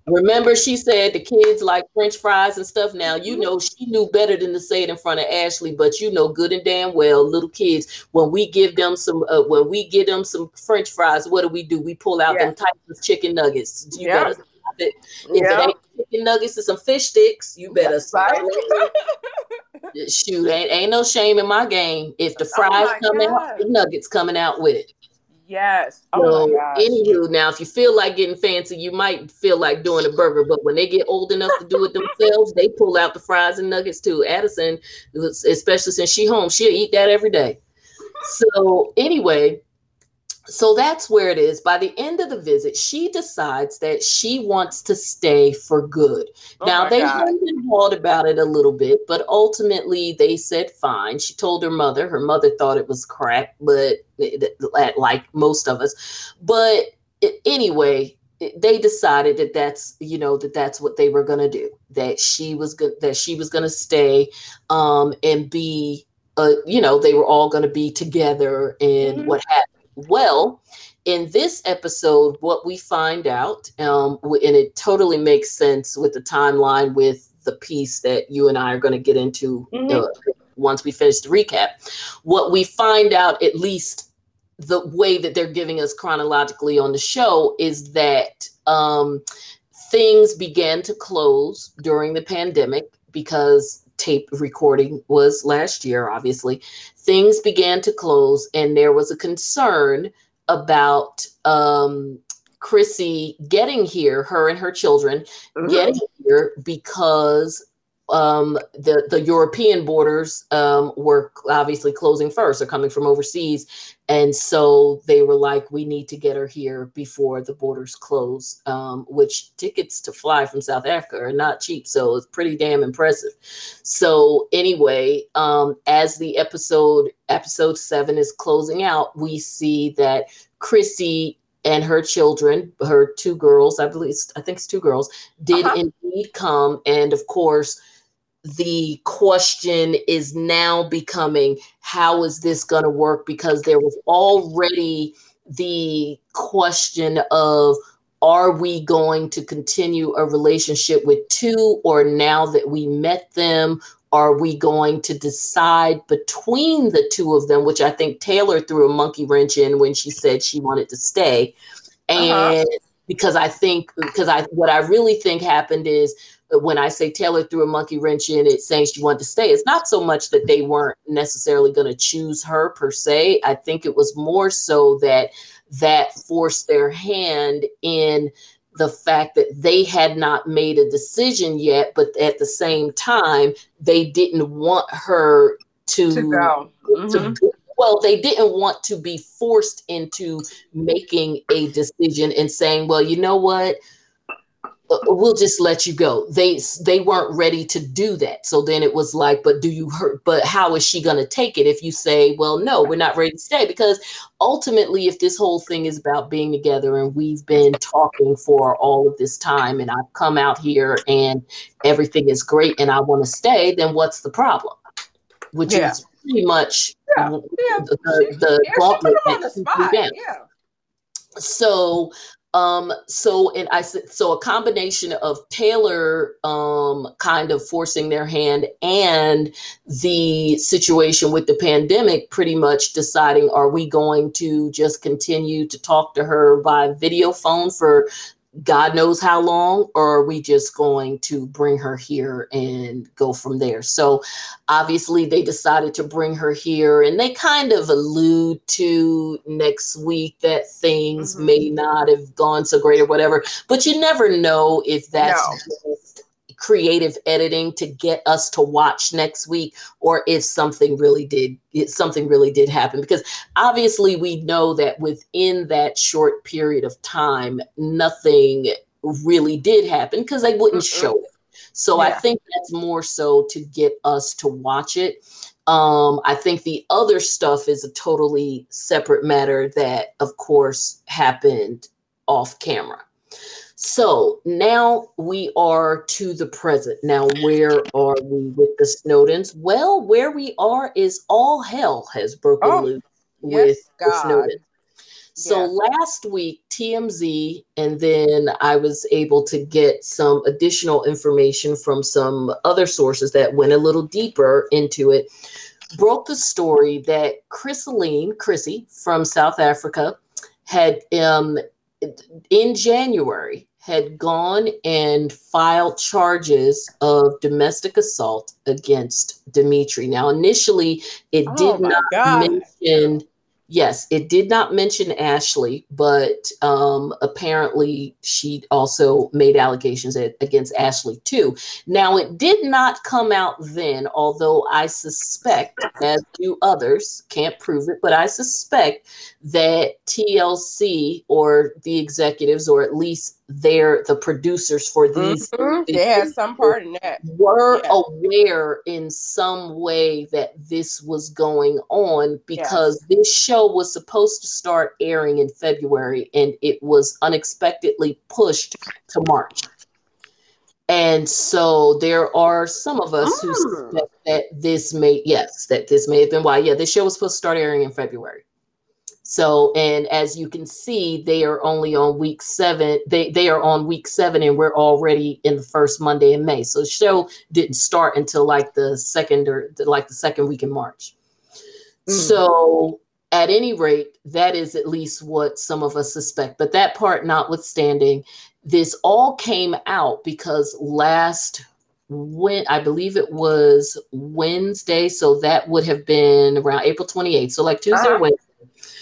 Remember, she said the kids like French fries and stuff. Now you know she knew better than to say it in front of Ashley, but you know good and damn well, little kids, when we give them some, uh, when we give them some French fries, what do we do? We pull out yeah. them types of chicken nuggets. You yeah. better stop it. If yeah. it ain't chicken nuggets and some fish sticks, you better stop it. Shoot, ain't, ain't no shame in my game. If the oh fries oh come God. out, the nuggets coming out with it. Yes. Oh so, anywho, now if you feel like getting fancy, you might feel like doing a burger, but when they get old enough to do it themselves, they pull out the fries and nuggets too. Addison, especially since she home, she'll eat that every day. So anyway, so that's where it is. By the end of the visit, she decides that she wants to stay for good. Oh now they and hawed about it a little bit, but ultimately they said fine. She told her mother. Her mother thought it was crap, but like most of us. But anyway, they decided that that's you know that that's what they were going to do. That she was good. That she was going to stay um, and be. Uh, you know, they were all going to be together and mm-hmm. what happened well, in this episode, what we find out, um, and it totally makes sense with the timeline with the piece that you and I are going to get into mm-hmm. uh, once we finish the recap. What we find out, at least the way that they're giving us chronologically on the show, is that um, things began to close during the pandemic because tape recording was last year, obviously, things began to close, and there was a concern about um, Chrissy getting here, her and her children mm-hmm. getting here because um, the the European borders um, were obviously closing first, or coming from overseas, and so they were like, "We need to get her here before the borders close." Um, which tickets to fly from South Africa are not cheap, so it's pretty damn impressive. So anyway, um, as the episode episode seven is closing out, we see that Chrissy and her children, her two girls, I believe, I think it's two girls, did uh-huh. indeed come, and of course the question is now becoming how is this going to work because there was already the question of are we going to continue a relationship with two or now that we met them are we going to decide between the two of them which i think taylor threw a monkey wrench in when she said she wanted to stay uh-huh. and uh-huh. because i think because i what i really think happened is when I say Taylor threw a monkey wrench in it saying she wanted to stay, it's not so much that they weren't necessarily going to choose her per se. I think it was more so that that forced their hand in the fact that they had not made a decision yet, but at the same time, they didn't want her to, to go. Mm-hmm. To, well, they didn't want to be forced into making a decision and saying, well, you know what? Uh, we'll just let you go. They they weren't ready to do that. So then it was like, but do you hurt? But how is she going to take it if you say, well, no, we're not ready to stay? Because ultimately, if this whole thing is about being together and we've been talking for all of this time, and I've come out here and everything is great, and I want to stay, then what's the problem? Which yeah. is pretty much yeah. Yeah. the, the, the yeah, gauntlet that Yeah. So um, so and I so a combination of Taylor um, kind of forcing their hand and the situation with the pandemic pretty much deciding are we going to just continue to talk to her by video phone for God knows how long, or are we just going to bring her here and go from there? So obviously they decided to bring her here and they kind of allude to next week that things mm-hmm. may not have gone so great or whatever, but you never know if that's no. just creative editing to get us to watch next week or if something really did something really did happen because obviously we know that within that short period of time nothing really did happen because they wouldn't mm show it so yeah. i think that's more so to get us to watch it um, I think the other stuff is a totally separate matter that, of course, happened off camera. So now we are to the present. Now, where are we with the Snowdens? Well, where we are is all hell has broken oh, loose with God. the Snowdens. So last week, TMZ, and then I was able to get some additional information from some other sources that went a little deeper into it, broke the story that Chrisaline, Chrissy from South Africa, had um, in January had gone and filed charges of domestic assault against Dimitri. Now, initially, it oh did not God. mention Yes, it did not mention Ashley, but um, apparently she also made allegations against Ashley too. Now, it did not come out then, although I suspect, as do others, can't prove it, but I suspect that TLC or the executives, or at least they're the producers for these. Mm-hmm. Yeah, some part in that. Were yeah. aware in some way that this was going on because yes. this show was supposed to start airing in February and it was unexpectedly pushed to March. And so there are some of us mm. who suspect that this may, yes, that this may have been why. Yeah, this show was supposed to start airing in February. So, and as you can see, they are only on week seven. They they are on week seven, and we're already in the first Monday in May. So the show didn't start until like the second or like the second week in March. Mm. So at any rate, that is at least what some of us suspect. But that part notwithstanding, this all came out because last when I believe it was Wednesday, so that would have been around April 28th. So like Tuesday or ah. Wednesday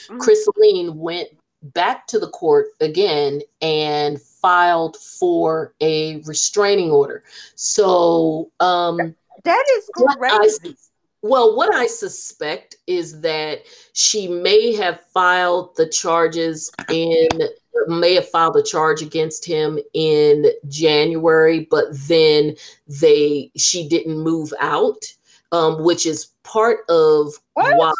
mm-hmm. Chrisaline went back to the court again and filed for a restraining order. So um, that is crazy. Well, what I suspect is that she may have filed the charges in may have filed a charge against him in January, but then they she didn't move out, um, which is part of what? why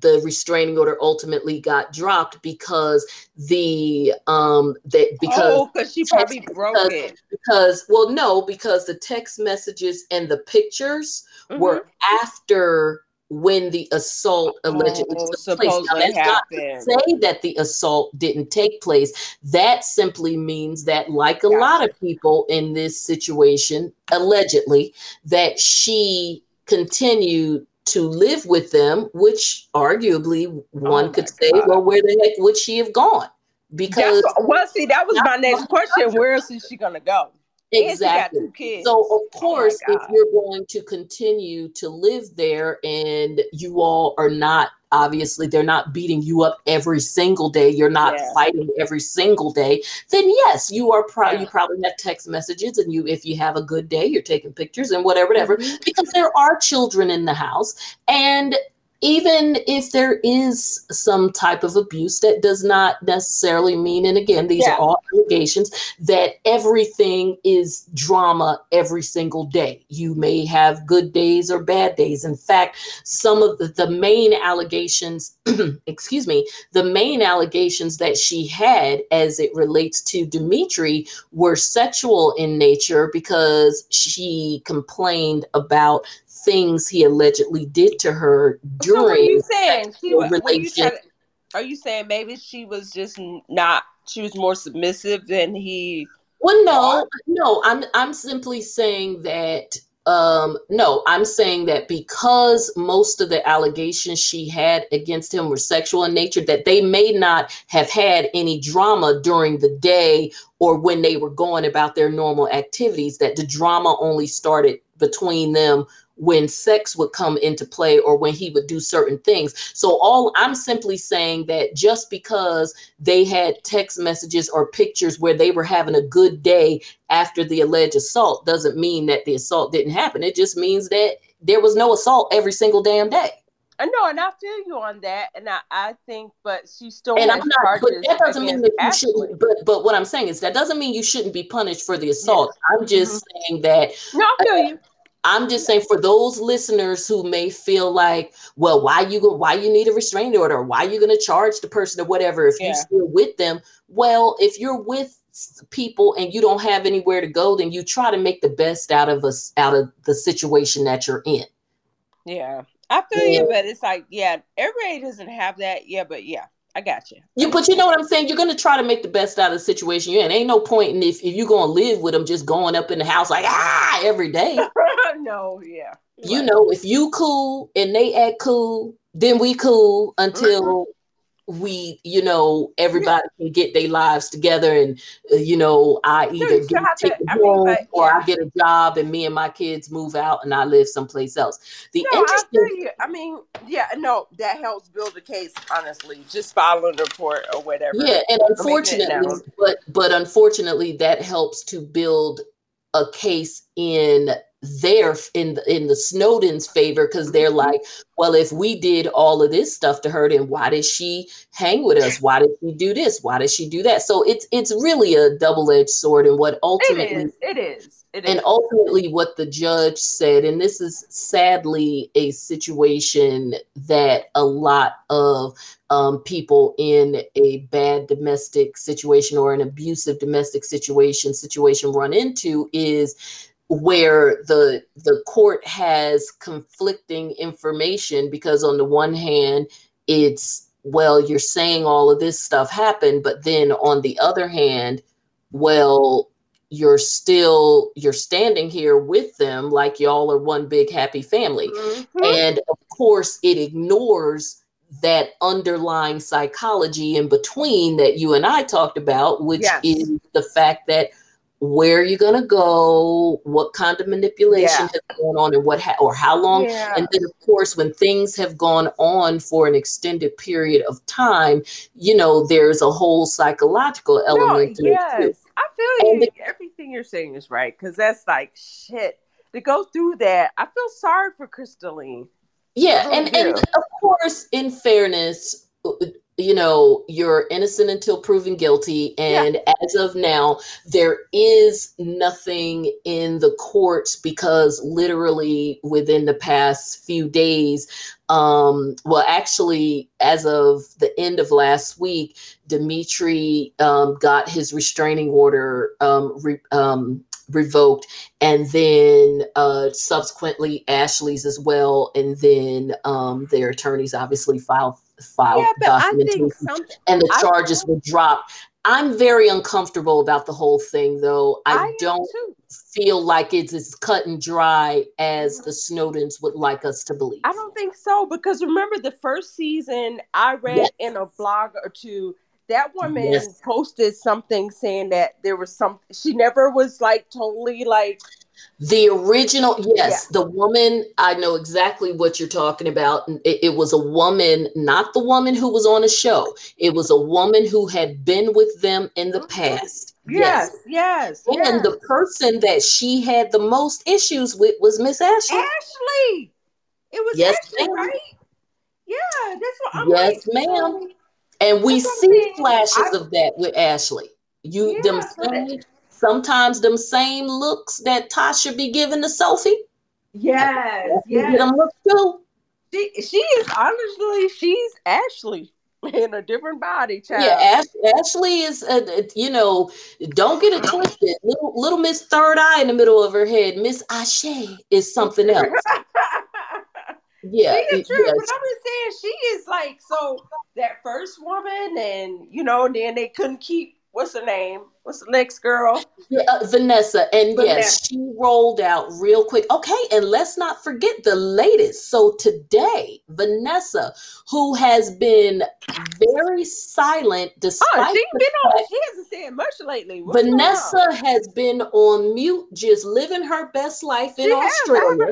the restraining order ultimately got dropped because the um that because oh, because she probably broke because, it because well no because the text messages and the pictures mm-hmm. were after when the assault allegedly oh, took place. Now, that's not to say that the assault didn't take place. That simply means that, like a lot of people in this situation, allegedly, that she continued to live with them, which arguably oh one oh could say, God. well, where the heck would she have gone? Because That's, well, see, that was my next question. Where else is she gonna go? Exactly. So of oh course, oh if you're going to continue to live there and you all are not obviously they're not beating you up every single day you're not yeah. fighting every single day then yes you are pro- yeah. you probably have text messages and you if you have a good day you're taking pictures and whatever whatever mm-hmm. because there are children in the house and even if there is some type of abuse, that does not necessarily mean, and again, these yeah. are all allegations, that everything is drama every single day. You may have good days or bad days. In fact, some of the, the main allegations, excuse me, the main allegations that she had as it relates to Dimitri were sexual in nature because she complained about things he allegedly did to her during. So what are you saying? She, you are you saying maybe she was just not? She was more submissive than he. Well, no, no. I'm I'm simply saying that. Um, no, I'm saying that because most of the allegations she had against him were sexual in nature, that they may not have had any drama during the day or when they were going about their normal activities, that the drama only started between them when sex would come into play or when he would do certain things. So all I'm simply saying that just because they had text messages or pictures where they were having a good day after the alleged assault doesn't mean that the assault didn't happen. It just means that there was no assault every single damn day. I know, and I feel you on that, and I, I think, but she still and I'm not, but that doesn't mean that you shouldn't. But but what I'm saying is that doesn't mean you shouldn't be punished for the assault. I'm just mm-hmm. saying that. No, I feel you. I'm just saying for those listeners who may feel like, well, why you go, why you need a restraining order, why you going to charge the person or whatever if yeah. you're still with them. Well, if you're with people and you don't have anywhere to go, then you try to make the best out of us out of the situation that you're in. Yeah, I feel yeah. you, but it's like, yeah, everybody doesn't have that. Yeah, but yeah. I got you. You, but you know what I'm saying. You're gonna try to make the best out of the situation you're in. Ain't no point in if, if you're gonna live with them just going up in the house like ah every day. no, yeah. You right. know, if you cool and they act cool, then we cool until mm-hmm we, you know, everybody yeah. can get their lives together, and uh, you know, I either get to, home mean, but, or. I get a job, and me and my kids move out, and I live someplace else. The no, interesting, I, I mean, yeah, no, that helps build a case. Honestly, just following the report or whatever. Yeah, and unfortunately, but but unfortunately, that helps to build a case in there in the, in the Snowden's favor because they're mm-hmm. like, well, if we did all of this stuff to her, then why did she hang with us? Why did she do this? Why did she do that? So it's it's really a double edged sword, and what ultimately it is, it is. It and ultimately, what the judge said, and this is sadly a situation that a lot of um, people in a bad domestic situation or an abusive domestic situation situation run into is where the the court has conflicting information because on the one hand it's well you're saying all of this stuff happened but then on the other hand well you're still you're standing here with them like y'all are one big happy family mm-hmm. and of course it ignores that underlying psychology in between that you and I talked about which yes. is the fact that where you're gonna go, what kind of manipulation yeah. has gone on, and what ha- or how long. Yeah. And then, of course, when things have gone on for an extended period of time, you know, there's a whole psychological element. No, yes, I feel you. The- Everything you're saying is right because that's like shit to go through that. I feel sorry for Chrislyn. Yeah, and and of course, in fairness, uh, you know you're innocent until proven guilty and yeah. as of now there is nothing in the courts because literally within the past few days um well actually as of the end of last week dimitri um, got his restraining order um, re, um, revoked and then uh, subsequently ashley's as well and then um, their attorneys obviously filed filed yeah, documentation and the charges I, were dropped. I'm very uncomfortable about the whole thing, though. I, I don't feel like it's as cut and dry as the Snowdens would like us to believe. I don't think so because remember the first season, I read yes. in a blog or two that woman yes. posted something saying that there was some she never was like totally like the original, yes, yeah. the woman, I know exactly what you're talking about. It, it, was a woman, not the woman who was on a show. It was a woman who had been with them in the mm-hmm. past. Yes, yes. yes and yes. the person that she had the most issues with was Miss Ashley. Ashley. It was yes, Ashley, ma'am. right? Yeah, that's what I'm Yes, like, ma'am. And we see flashes I, of that with Ashley. You yeah, them same, sometimes them same looks that Tasha be giving to Sophie. Yes, yes. Them looks too. She she is honestly she's Ashley in a different body, child. Yeah, Ash, Ashley is, uh, you know, don't get it twisted. Little, little Miss Third Eye in the middle of her head, Miss Ashe is something else. yeah, she is true, yes. but I'm just saying she is like so that first woman, and you know, then they couldn't keep what's her name? What's the next girl? Yeah, uh, Vanessa. And Vanessa. yes, she rolled out real quick. Okay, and let's not forget the latest. So today, Vanessa, who has been very silent despite oh, she's been on, she hasn't said much lately. What's Vanessa has been on mute, just living her best life in she Australia.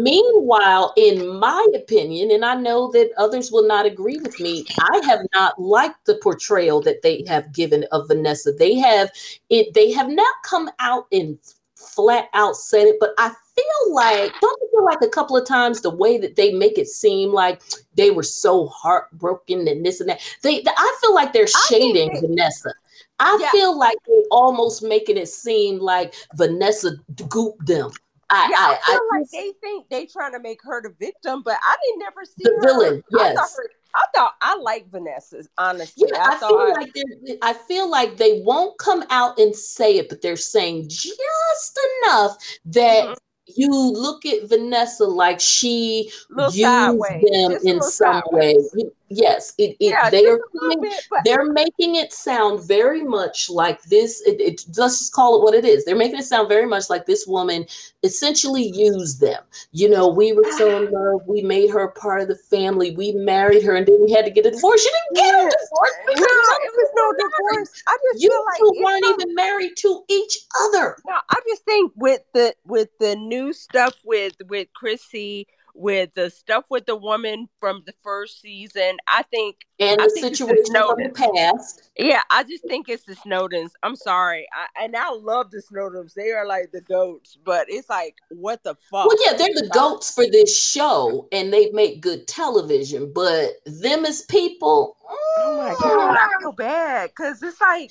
Meanwhile, in my opinion, and I know that others will not agree with me, I have not liked the portrayal that they have given of Vanessa. They have have it they have not come out and flat out said it, but I feel like don't you feel like a couple of times the way that they make it seem like they were so heartbroken and this and that. They, I feel like they're shading they, Vanessa. I yeah. feel like they're almost making it seem like Vanessa gooped them. I, yeah, I, I feel I, like they think they trying to make her the victim, but I didn't never see the her. villain. Yes, I thought, her, I thought I like Vanessa's honestly. Yeah, I, I feel like they I feel like they won't come out and say it, but they're saying just enough that mm-hmm you look at Vanessa like she used sideways. them just in some sideways. way. Yes, it, it yeah, they are bit, but- they're making it sound very much like this. It, it, let's just call it what it is. They're making it sound very much like this woman essentially used them. You know, we were so in love, we made her part of the family, we married her, and then we had to get a divorce. You didn't get a divorce. No, it was no divorce. I just you feel like two weren't even married to each other. No, I just think with the with the new stuff with with Chrissy with the stuff with the woman from the first season. I think and I the situation from the past. Yeah, I just think it's the Snowdens. I'm sorry, I, and I love the Snowdens. They are like the goats, but it's like what the fuck. Well, yeah, they're the goats for this show, and they make good television. But them as people, oh my mm. god, I feel bad because it's like.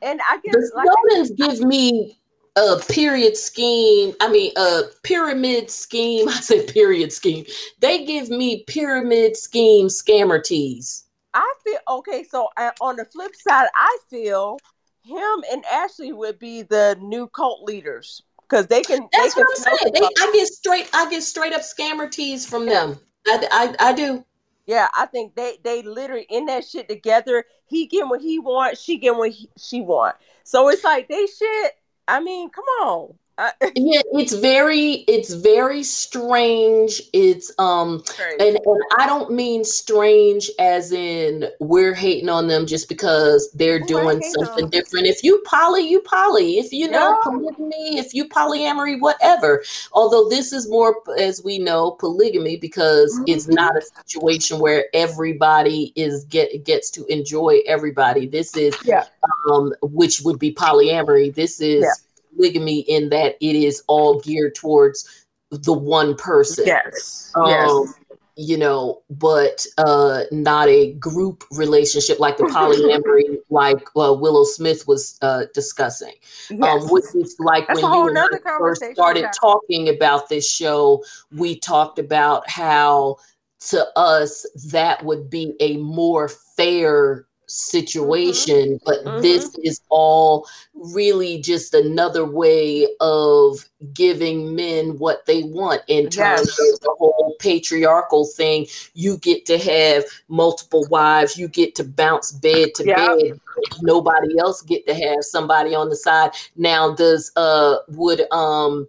And I guess the Snowdens like, give me a period scheme. I mean, a pyramid scheme. I said period scheme. They give me pyramid scheme scammer teas. I feel okay. So uh, on the flip side, I feel him and Ashley would be the new cult leaders because they can. That's they what I'm saying. They, I get straight. I get straight up scammer teas from them. I, I, I do. Yeah, I think they they literally in that shit together. He get what he wants. She get what he, she want. So it's like they shit I mean, come on. yeah, it's very, it's very strange. It's um, and and I don't mean strange as in we're hating on them just because they're doing something different. If you poly, you poly. If you know yeah. polygamy, if you polyamory, whatever. Although this is more, as we know, polygamy because mm-hmm. it's not a situation where everybody is get gets to enjoy everybody. This is yeah. um, which would be polyamory. This is. Yeah polygamy in that it is all geared towards the one person. Yes. Um, yes. You know, but uh, not a group relationship like the polyamory, like uh, Willow Smith was uh, discussing. Um, yes. Um, which is like That's when you and I first started talking about this show, we talked about how to us that would be a more fair situation, mm-hmm. but mm-hmm. this is all really just another way of giving men what they want in terms yes. of the whole patriarchal thing. You get to have multiple wives, you get to bounce bed to bed. Nobody else get to have somebody on the side. Now, does uh would um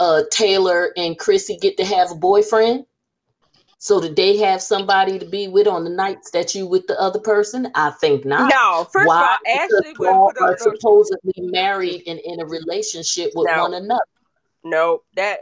uh Taylor and Chrissy get to have a boyfriend? So did they have somebody to be with on the nights that you with the other person? I think not. No, first Why? of all, Ashley all are supposedly married and in a relationship with no. one another. No, that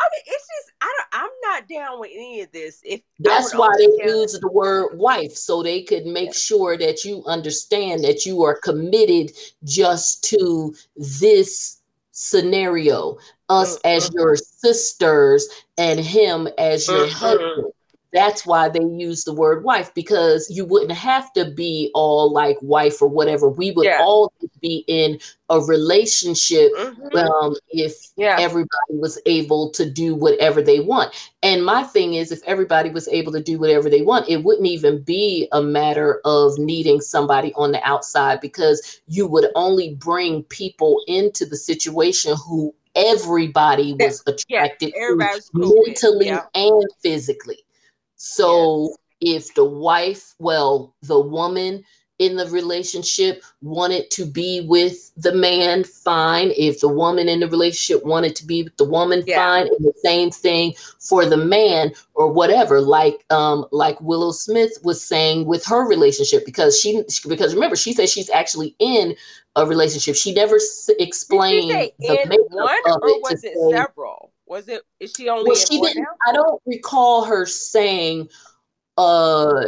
I mean, it's just I don't. I'm not down with any of this. If that's why they use the word wife, so they could make yeah. sure that you understand that you are committed just to this scenario. Us mm-hmm. as your sisters and him as your mm-hmm. husband that's why they use the word wife because you wouldn't have to be all like wife or whatever. We would yeah. all be in a relationship mm-hmm. um, if yeah. everybody was able to do whatever they want. And my thing is, if everybody was able to do whatever they want, it wouldn't even be a matter of needing somebody on the outside because you would only bring people into the situation who everybody was attracted to mentally yeah. and physically. So yes. if the wife, well, the woman in the relationship wanted to be with the man, fine. If the woman in the relationship wanted to be with the woman, yeah. fine. And the same thing for the man or whatever. Like um, like Willow Smith was saying with her relationship, because she because remember she said she's actually in a relationship. She never s- explained the one or was it say, several? Was it? Is she only? Well, she didn't. Now? I don't recall her saying uh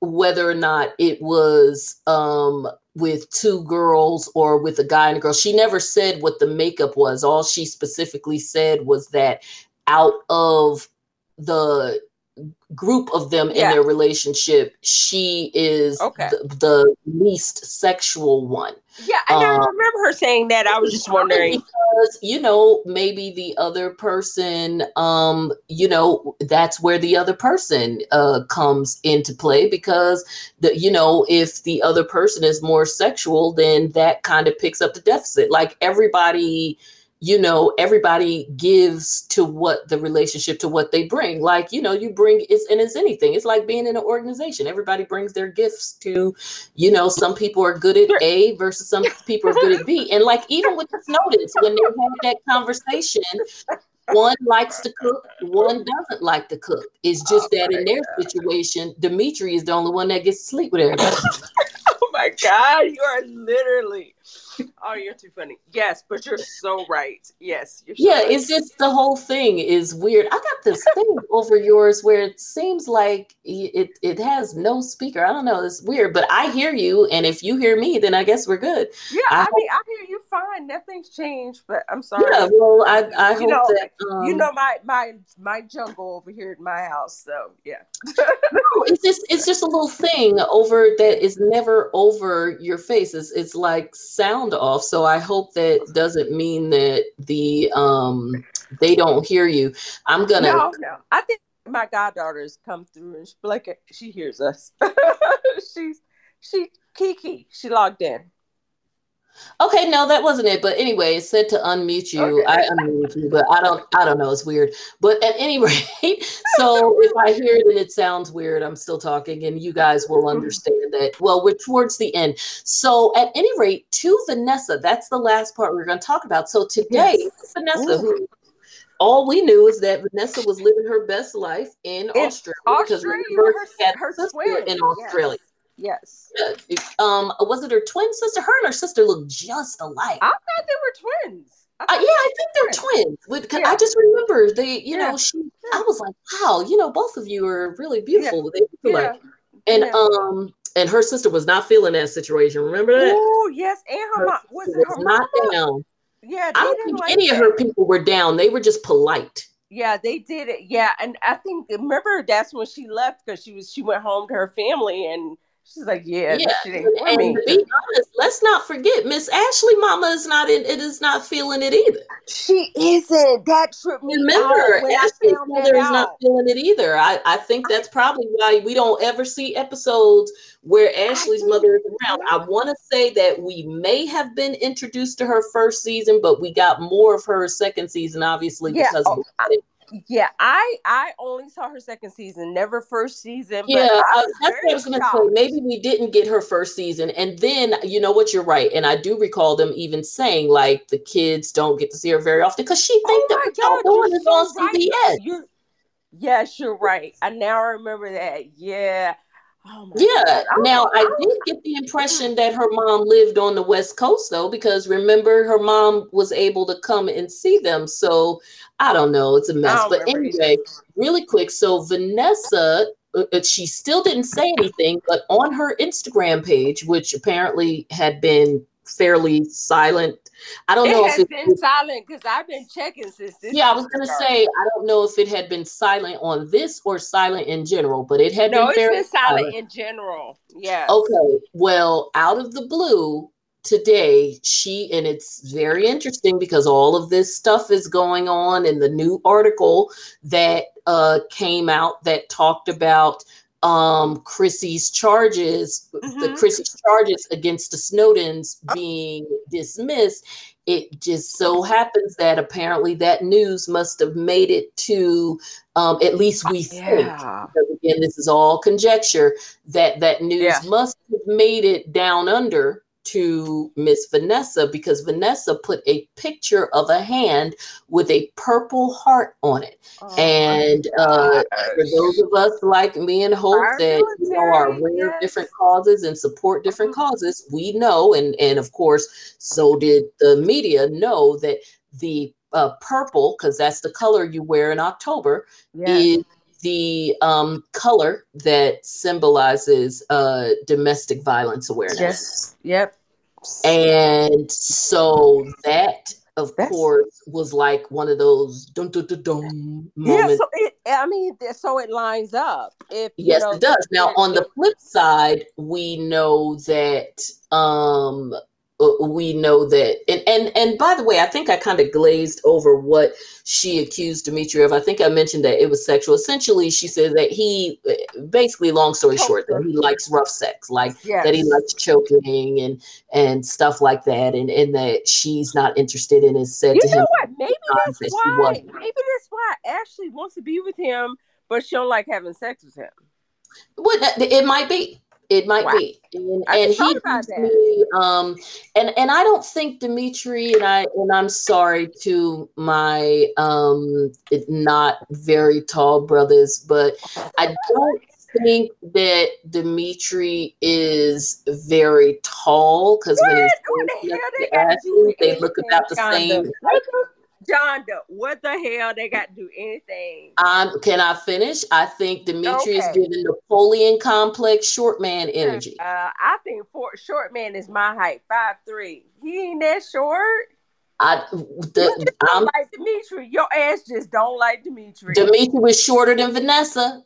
whether or not it was um with two girls or with a guy and a girl. She never said what the makeup was. All she specifically said was that out of the group of them yeah. in their relationship, she is okay. the, the least sexual one. Yeah, and um, I remember her saying that. I was just wondering because you know maybe the other person, um, you know, that's where the other person uh comes into play because the you know if the other person is more sexual, then that kind of picks up the deficit. Like everybody you know everybody gives to what the relationship to what they bring. Like you know you bring it's and it's anything. It's like being in an organization. Everybody brings their gifts to you know some people are good at a versus some people are good at b. And like even with this notice when they have that conversation one likes to cook one doesn't like to cook. It's oh just oh that in their God. situation dimitri is the only one that gets to sleep with everybody. Oh my god you are literally oh, you're too funny. Yes, but you're so right. Yes. So yeah, right. it's just the whole thing is weird. I got this thing over yours where it seems like it it has no speaker. I don't know. It's weird, but I hear you, and if you hear me, then I guess we're good. Yeah, I, I mean, I hear you fine. Nothing's changed, but I'm sorry. Yeah, well, I I you hope know, that um, you know my my my jungle over here at my house. So yeah. no, it's just it's just a little thing over that is never over your face. It's it's like sound sound off. So I hope that doesn't mean that the um they don't hear you. I'm gonna No, no. I think my goddaughters come through and she like she hears us. She's she Kiki, she logged in. Okay, no, that wasn't it. But anyway, it said to unmute you. Okay. I unmute you, but I don't I don't know, it's weird. But at any rate, so if I hear that it sounds weird, I'm still talking and you guys will mm-hmm. understand that. Well, we're towards the end. So at any rate, to Vanessa, that's the last part we're gonna talk about. So today, yes. Vanessa, who all we knew is that Vanessa was living her best life in, in Australia, Australia because her, her, her sister in Australia. Yes. Yes. Um, was it her twin sister? Her and her sister look just alike. I thought they were twins. Uh, yeah, I think they're twins. Yeah. I just remember they, you yeah. know, she. Yeah. I was like, wow, you know, both of you are really beautiful. They like, and um, and her sister was not feeling that situation. Remember that? Oh yes, and her, her mom was, was her not down. Yeah, I don't think like any that. of her people were down. They were just polite. Yeah, they did it. Yeah, and I think remember that's when she left because she was she went home to her family and She's like, yeah, yeah. and me. to be honest, let's not forget, Miss Ashley Mama is not in it is not feeling it either. She isn't. That Remember, Ashley's mother is not feeling it either. I, I think that's probably why we don't ever see episodes where Ashley's mother is around. I want to say that we may have been introduced to her first season, but we got more of her second season, obviously, yeah. because oh, yeah, I I only saw her second season, never first season. Yeah, that's what I was going to say. Maybe we didn't get her first season, and then you know what? You're right, and I do recall them even saying like the kids don't get to see her very often because she oh thinks oh that what y'all doing is on CBS. You're Yes, you're right. I now remember that. Yeah. Oh yeah. God. Now I did get the impression that her mom lived on the West Coast though, because remember her mom was able to come and see them. So I don't know. It's a mess. But anyway, really quick. So Vanessa, uh, uh, she still didn't say anything, but on her Instagram page, which apparently had been fairly silent. I don't it know if it's been silent because I've been checking since this. Yeah, I was gonna say I don't know if it had been silent on this or silent in general, but it had no, been, been silent, silent in general. Yeah. Okay. Well, out of the blue, today she and it's very interesting because all of this stuff is going on in the new article that uh, came out that talked about um, Chrissy's charges, mm-hmm. the Chrissy's charges against the Snowdens being dismissed. It just so happens that apparently that news must have made it to um, at least we think. Yeah. Because again, this is all conjecture that that news yeah. must have made it down under to Miss Vanessa because Vanessa put a picture of a hand with a purple heart on it. Oh and uh, for those of us like me and Hope Our that you know, are aware yes. of different causes and support different uh-huh. causes, we know, and, and of course, so did the media know that the uh, purple, because that's the color you wear in October, yes. is the um, color that symbolizes uh, domestic violence awareness. Yes. Yep. And so that, of That's, course, was like one of those dun dun dun dun moments. Yeah, so it, I mean, so it lines up. If yes, know, it does. Now, on the flip side, we know that um we know that and and and by the way i think i kind of glazed over what she accused dimitri of. I think i mentioned that it was sexual. Essentially she said that he uh, basically long story short that he likes rough sex like yes. that he likes choking and and stuff like that and and that she's not interested in is said you to know him what? Maybe that's that why. maybe that's why ashley wants to be with him but she don't like having sex with him. Well, it might be it might wow. be, and, and he me, um, and and I don't think Dimitri and I and I'm sorry to my um not very tall brothers, but I don't think that Dimitri is very tall because when he's the they look about the same. John, what the hell? They got to do anything. Um, can I finish? I think Dimitri okay. is giving Napoleon complex short man energy. Uh, I think for short man is my height, five three. He ain't that short. I the, I'm like Dimitri. Your ass just don't like Dimitri. Dimitri was shorter than Vanessa.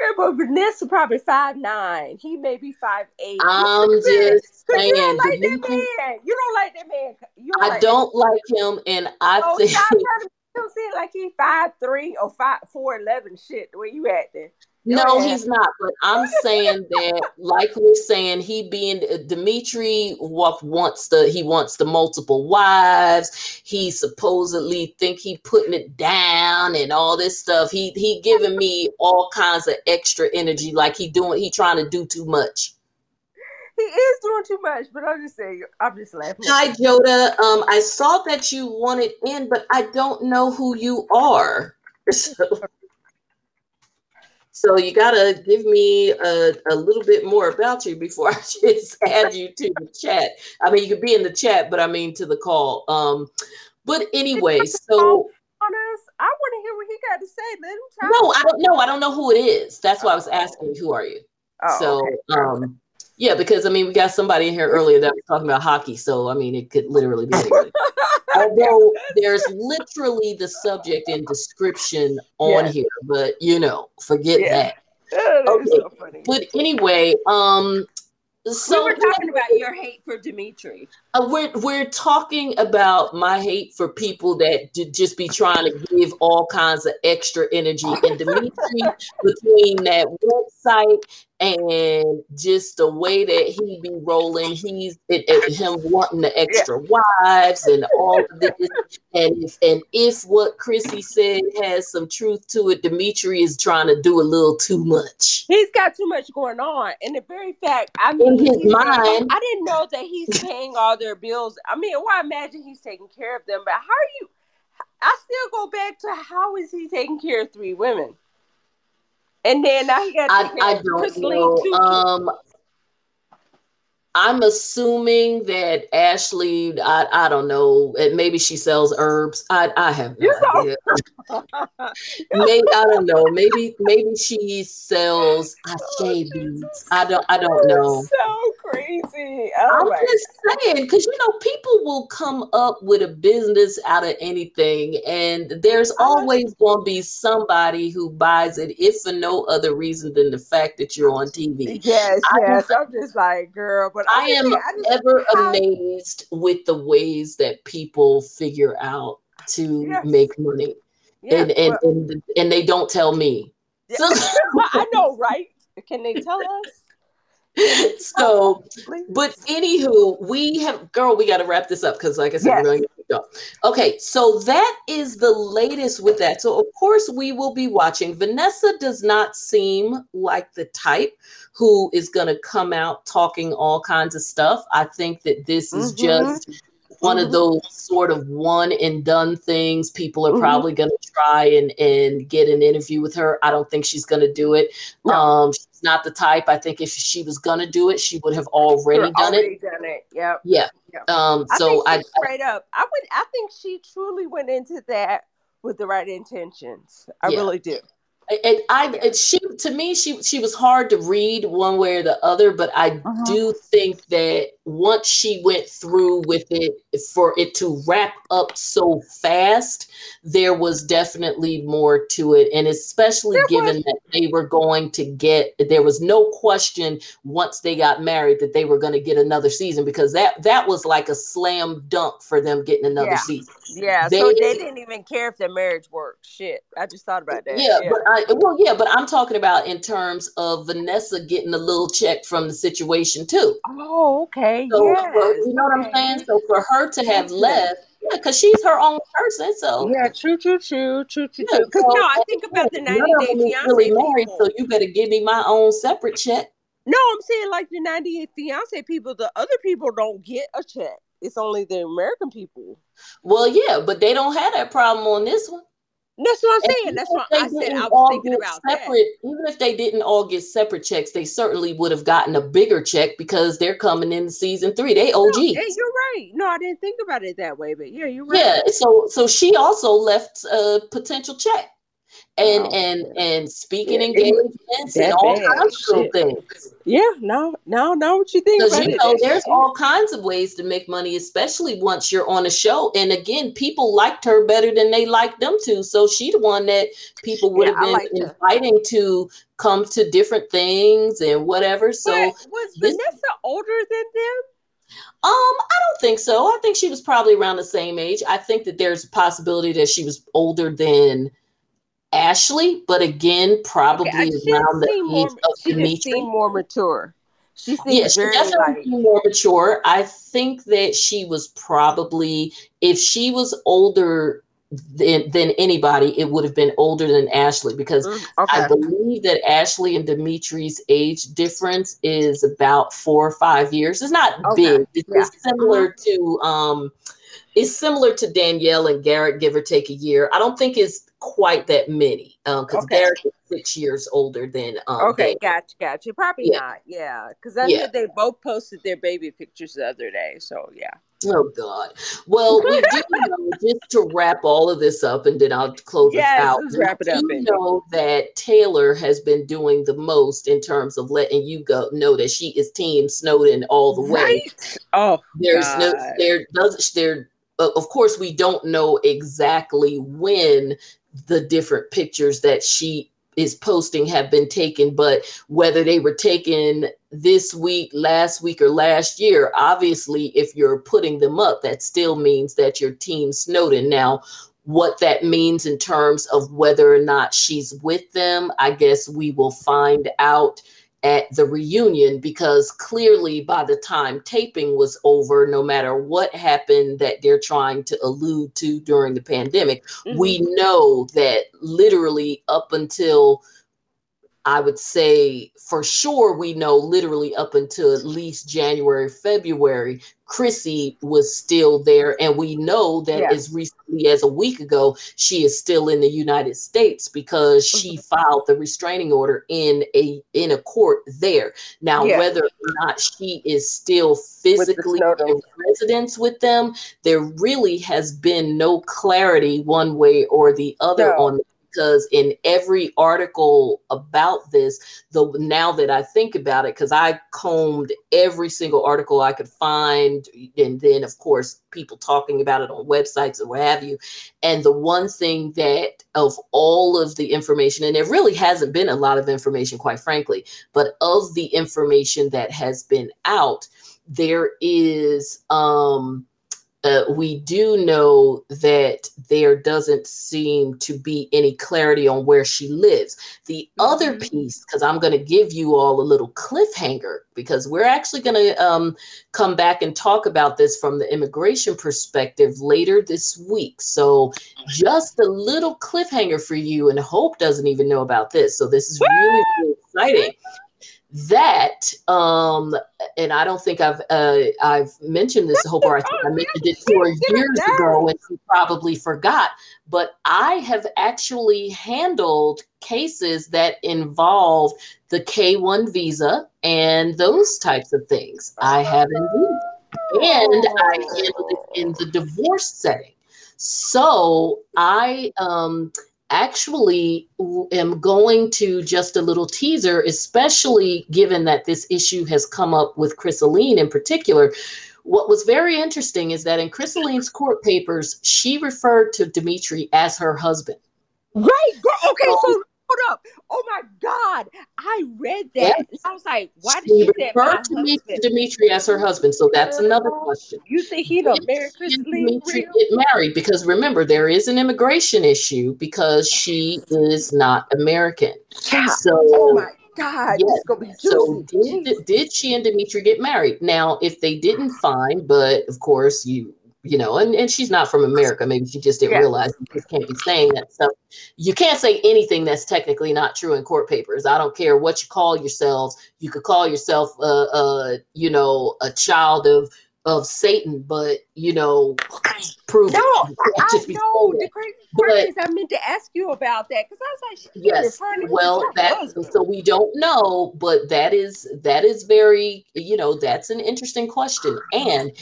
Okay, but Vanessa probably five nine. He may be five eight. I'm just saying. You don't like that man. You don't like that man. Don't I like don't like him, and I oh, think. Don't see it like he five three or five four eleven. Shit, the way you acting. No, he's not. But I'm saying that, like we're saying, he being uh, Dimitri wants the he wants the multiple wives. He supposedly think he putting it down and all this stuff. He he giving me all kinds of extra energy, like he doing he trying to do too much. He is doing too much, but I'm just saying, I'm just laughing. Hi, Joda. Um, I saw that you wanted in, but I don't know who you are. So. So you gotta give me a, a little bit more about you before I just add you to the chat. I mean, you could be in the chat, but I mean to the call. Um, but anyway, so I want to hear what he got to say. Let him talk. No, I don't know. I don't know who it is. That's why I was asking. Who are you? Oh, so, okay. um, yeah, because I mean, we got somebody in here earlier that was talking about hockey. So, I mean, it could literally be. Although there's literally the subject and description on yeah. here, but you know, forget yeah. that. that okay. So but anyway, um, so we are talking about your hate for Dimitri. Uh, we're we're talking about my hate for people that d- just be trying to give all kinds of extra energy. And Dimitri, between that website and just the way that he be rolling, he's it, it, him wanting the extra yeah. wives and all of this. And if and if what Chrissy said has some truth to it, Dimitri is trying to do a little too much. He's got too much going on, and the very fact, I mean, in his mind, I didn't know that he's paying all their bills. I mean, well, I imagine he's taking care of them, but how are you? I still go back to how is he taking care of three women? And then he got I, I don't know. Um, I'm assuming that Ashley, I, I don't know, maybe she sells herbs. I, I have no idea. maybe I don't know. Maybe maybe she sells acai beads. I don't I don't know. So Oh I'm just saying because you know people will come up with a business out of anything, and there's always going to be somebody who buys it, if for no other reason than the fact that you're on TV. Yes, I yes. I'm just like, girl, but but I am I ever amazed with the ways that people figure out to yes. make money. Yeah, and, and, well, and, and they don't tell me. Yeah. So, I know, right? Can they tell us? so but anywho we have girl we got to wrap this up because like i said yes. we're going to go okay so that is the latest with that. So of course we will be watching. Vanessa does not seem like the type who is going to come out talking all kinds of stuff. I think that this is mm-hmm. just one mm-hmm. of those sort of one and done things. People are mm-hmm. probably going to try and and get an interview with her. I don't think she's going to do it. No. Um, she's not the type. I think if she was going to do it, she would have already done already it. Done it. Yep. Yeah. Yep. Um. So I, I straight up, I would. I think she truly went into that with the right intentions. I yeah. really do and I and she to me she she was hard to read one way or the other, but I uh-huh. do think that once she went through with it for it to wrap up so fast, there was definitely more to it, and especially there given was. that they were going to get there was no question once they got married that they were going to get another season because that that was like a slam dunk for them getting another yeah. season. Yeah, they, so they didn't even care if their marriage worked. Shit, I just thought about that. Yeah, yeah. but I well, yeah, but I'm talking about in terms of Vanessa getting a little check from the situation too. Oh, okay. So, yes. you know what I'm saying? So for her to have left, yeah, because she's her own person. So yeah, true, true, true, true, true, true. Because so, no, I think about the 90 day fiance. Really married, so you better give me my own separate check. No, I'm saying like the 90 day fiance people, the other people don't get a check. It's only the American people. Well, yeah, but they don't have that problem on this one. That's what I'm saying. That's what I said. I was thinking about separate. That. Even if they didn't all get separate checks, they certainly would have gotten a bigger check because they're coming in season three. They OG. No, eh, you're right. No, I didn't think about it that way, but yeah, you're right. Yeah. So so she also left a potential check and oh, and and speaking yeah, engagements and all bad. kinds of things. Yeah, no, no, no. What you think? Because you know, there's all kinds of ways to make money, especially once you're on a show. And again, people liked her better than they liked them to. So she the one that people would yeah, have been inviting her. to come to different things and whatever. So but was this, Vanessa older than them? Um, I don't think so. I think she was probably around the same age. I think that there's a possibility that she was older than Ashley, but again, probably okay, around the age more, of she Dimitri. more mature. She seems yeah, she definitely like... more mature. I think that she was probably, if she was older than, than anybody, it would have been older than Ashley because mm, okay. I believe that Ashley and Dimitri's age difference is about four or five years. It's not okay. big. It's yeah. similar mm-hmm. to um, it's similar to Danielle and Garrett, give or take a year. I don't think it's quite that many because um, okay. Garrett is six years older than. Um, okay, gotcha, gotcha. Probably yeah. not. Yeah, because I yeah. they both posted their baby pictures the other day. So yeah. Oh God. Well, we do know just to wrap all of this up, and then I'll close yes, it out. Let's wrap it up. You know that Taylor has been doing the most in terms of letting you go know that she is Team Snowden all the way. Right? Oh, there's God. no there does there. Uh, of course, we don't know exactly when the different pictures that she is posting have been taken, but whether they were taken this week, last week, or last year, obviously, if you're putting them up, that still means that your team Snowden. Now, what that means in terms of whether or not she's with them, I guess we will find out at the reunion because clearly by the time taping was over no matter what happened that they're trying to allude to during the pandemic mm-hmm. we know that literally up until I would say for sure we know literally up until at least January, February, Chrissy was still there. And we know that yeah. as recently as a week ago, she is still in the United States because she mm-hmm. filed the restraining order in a in a court there. Now, yeah. whether or not she is still physically in residence with them, there really has been no clarity one way or the other no. on because in every article about this, the now that I think about it, because I combed every single article I could find, and then of course people talking about it on websites or what have you. And the one thing that of all of the information, and there really hasn't been a lot of information, quite frankly, but of the information that has been out, there is um uh, we do know that there doesn't seem to be any clarity on where she lives. The mm-hmm. other piece, because I'm going to give you all a little cliffhanger, because we're actually going to um, come back and talk about this from the immigration perspective later this week. So, just a little cliffhanger for you, and Hope doesn't even know about this. So, this is really, really exciting that um and i don't think i've uh i've mentioned this whole bar i think i mentioned it four years ago and you probably forgot but i have actually handled cases that involve the k1 visa and those types of things. I have indeed. And i handled it in the divorce setting. So i um actually am going to just a little teaser, especially given that this issue has come up with Chrislyn in particular. What was very interesting is that in Chrislyn's court papers, she referred to Dimitri as her husband. Right. Okay. So hold up. Oh my God. I read that. Yes. I was like, why did she, she refer to me, Dimitri as her husband? So that's another question. You think he don't marry Dimitri get married? Because remember, there is an immigration issue because she is not American. Yeah. So oh my God, yes. So did, did she and Dimitri get married? Now, if they didn't find, but of course you you know, and, and she's not from America. Maybe she just didn't yeah. realize you just can't be saying that stuff. You can't say anything that's technically not true in court papers. I don't care what you call yourselves. You could call yourself, uh, uh, you know, a child of of Satan, but you know, prove no, it. I know the crazy part is I meant to ask you about that because I was like, yes, well, that so we don't know, but that is that is very, you know, that's an interesting question. And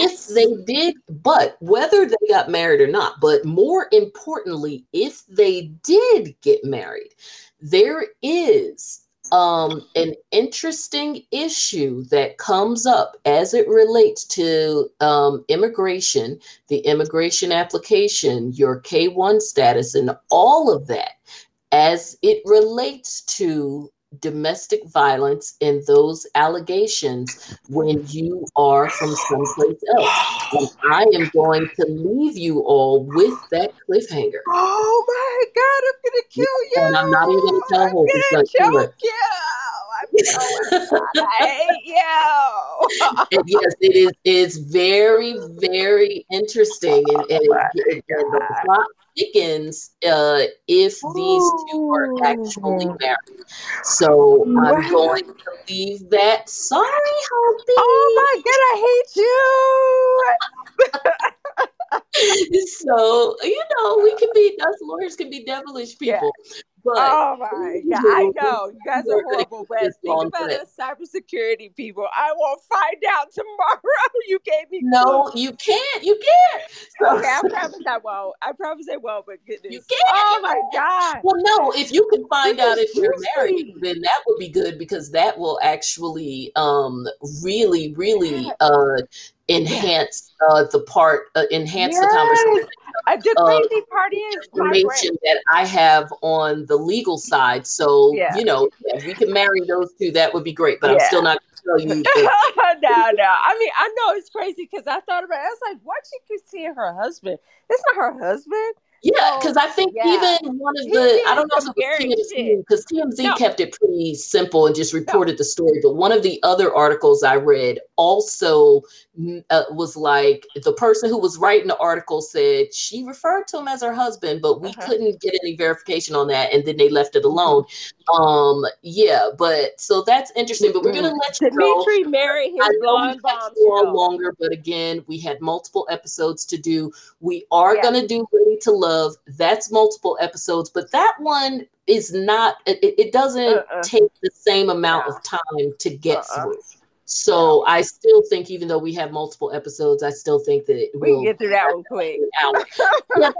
if they did, but whether they got married or not, but more importantly, if they did get married, there is um, an interesting issue that comes up as it relates to um, immigration, the immigration application, your K 1 status, and all of that as it relates to domestic violence and those allegations when you are from someplace else. And I am going to leave you all with that cliffhanger. Oh my God, I'm going to kill you. And I'm not even going to tell Hope. I'm going to you. I hate you. yes, it is. It's very, very interesting, and, and, and the plot thickens uh, if these two are actually married. So I'm going to leave that. Sorry, Hopi. Oh my god, I hate you. so you know, we can be us lawyers can be devilish people. Yeah. But oh my god, I know you guys are horrible, but think about us cybersecurity people. I won't find out tomorrow. you gave me no, you can't. You can't. So, okay, I promise I won't. I promise I won't. But goodness, you can't. Oh my god. Well, no, if you can find out if you're married, then that would be good because that will actually um really, really uh enhance uh, the part, uh, enhance yes. the conversation. Uh, the crazy part is information that I have on the legal side. So yeah. you know, if we can marry those two, that would be great. But yeah. I'm still not going to tell you. no, no. I mean, I know it's crazy because I thought about it. I was like, what she keep seeing her husband? It's not her husband. Yeah, because I think yeah. even one of the I don't know if it was TMZ because TMZ no. kept it pretty simple and just reported no. the story. But one of the other articles I read also uh, was like the person who was writing the article said she referred to him as her husband, but we uh-huh. couldn't get any verification on that, and then they left it alone. Um, yeah, but so that's interesting. But we're gonna let you Dimitri marry his blonde bomb longer, but again, we had multiple episodes to do. We are yeah. gonna do Ready to Love. That's multiple episodes, but that one is not. It, it doesn't uh-uh. take the same amount yeah. of time to get uh-uh. through. So I still think, even though we have multiple episodes, I still think that we will get through that one quick. well,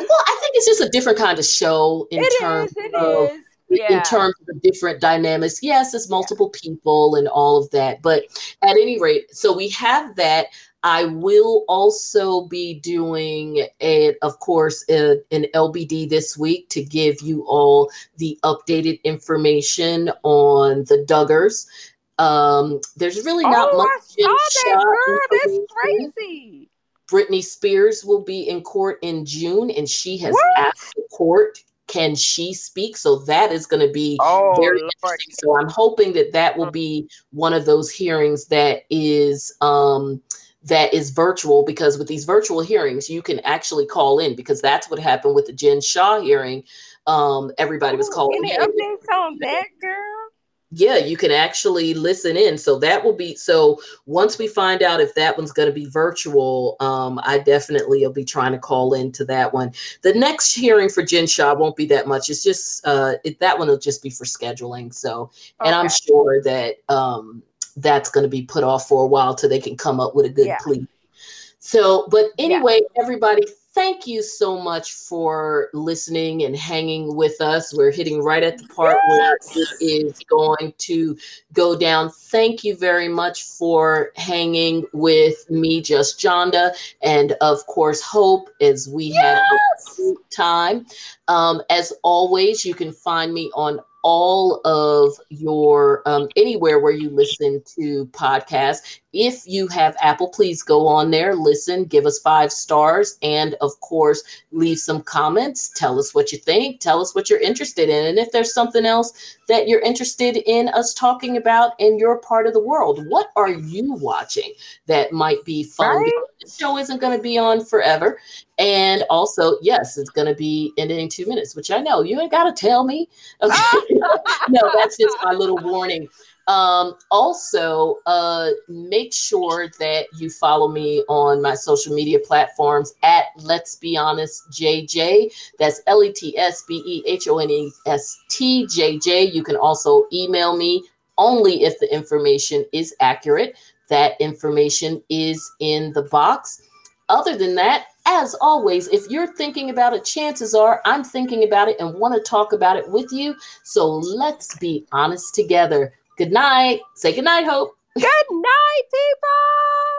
I think it's just a different kind of show in it terms is, of yeah. in terms of the different dynamics. Yes, it's multiple people and all of that, but at any rate, so we have that. I will also be doing a, of course, a, an LBD this week to give you all the updated information on the Duggars. Um, there's really not oh, much. I saw that girl. That's crazy. Britney Spears will be in court in June, and she has what? asked the court, "Can she speak?" So that is going to be oh, very Lord. interesting. So I'm hoping that that will be one of those hearings that is. Um, that is virtual because with these virtual hearings, you can actually call in because that's what happened with the Jen Shah hearing. Um, everybody was calling. Any updates on that, girl? Yeah, you can actually listen in. So that will be so once we find out if that one's going to be virtual, um, I definitely will be trying to call into that one. The next hearing for Jen Shah won't be that much. It's just uh, it, that one will just be for scheduling. So, and I'm sure that um, that's going to be put off for a while till they can come up with a good yeah. plea. So, but anyway, yeah. everybody, thank you so much for listening and hanging with us. We're hitting right at the part yes. where it is going to go down. Thank you very much for hanging with me, Just Jonda, and of course, Hope, as we yes. had time. Um, as always, you can find me on all of your um, anywhere where you listen to podcasts. If you have Apple, please go on there, listen, give us five stars, and of course, leave some comments. Tell us what you think. Tell us what you're interested in. And if there's something else that you're interested in us talking about in your part of the world, what are you watching that might be fun? Right? The show isn't going to be on forever. And also, yes, it's going to be ending in two minutes, which I know you ain't got to tell me. Okay. no, that's just my little warning. Um, also, uh, make sure that you follow me on my social media platforms at Let's Be Honest JJ. That's L E T S B E H O N E S T J J. You can also email me only if the information is accurate. That information is in the box. Other than that, as always, if you're thinking about it, chances are I'm thinking about it and want to talk about it with you. So let's be honest together. Good night. Say good night, Hope. Good night, people.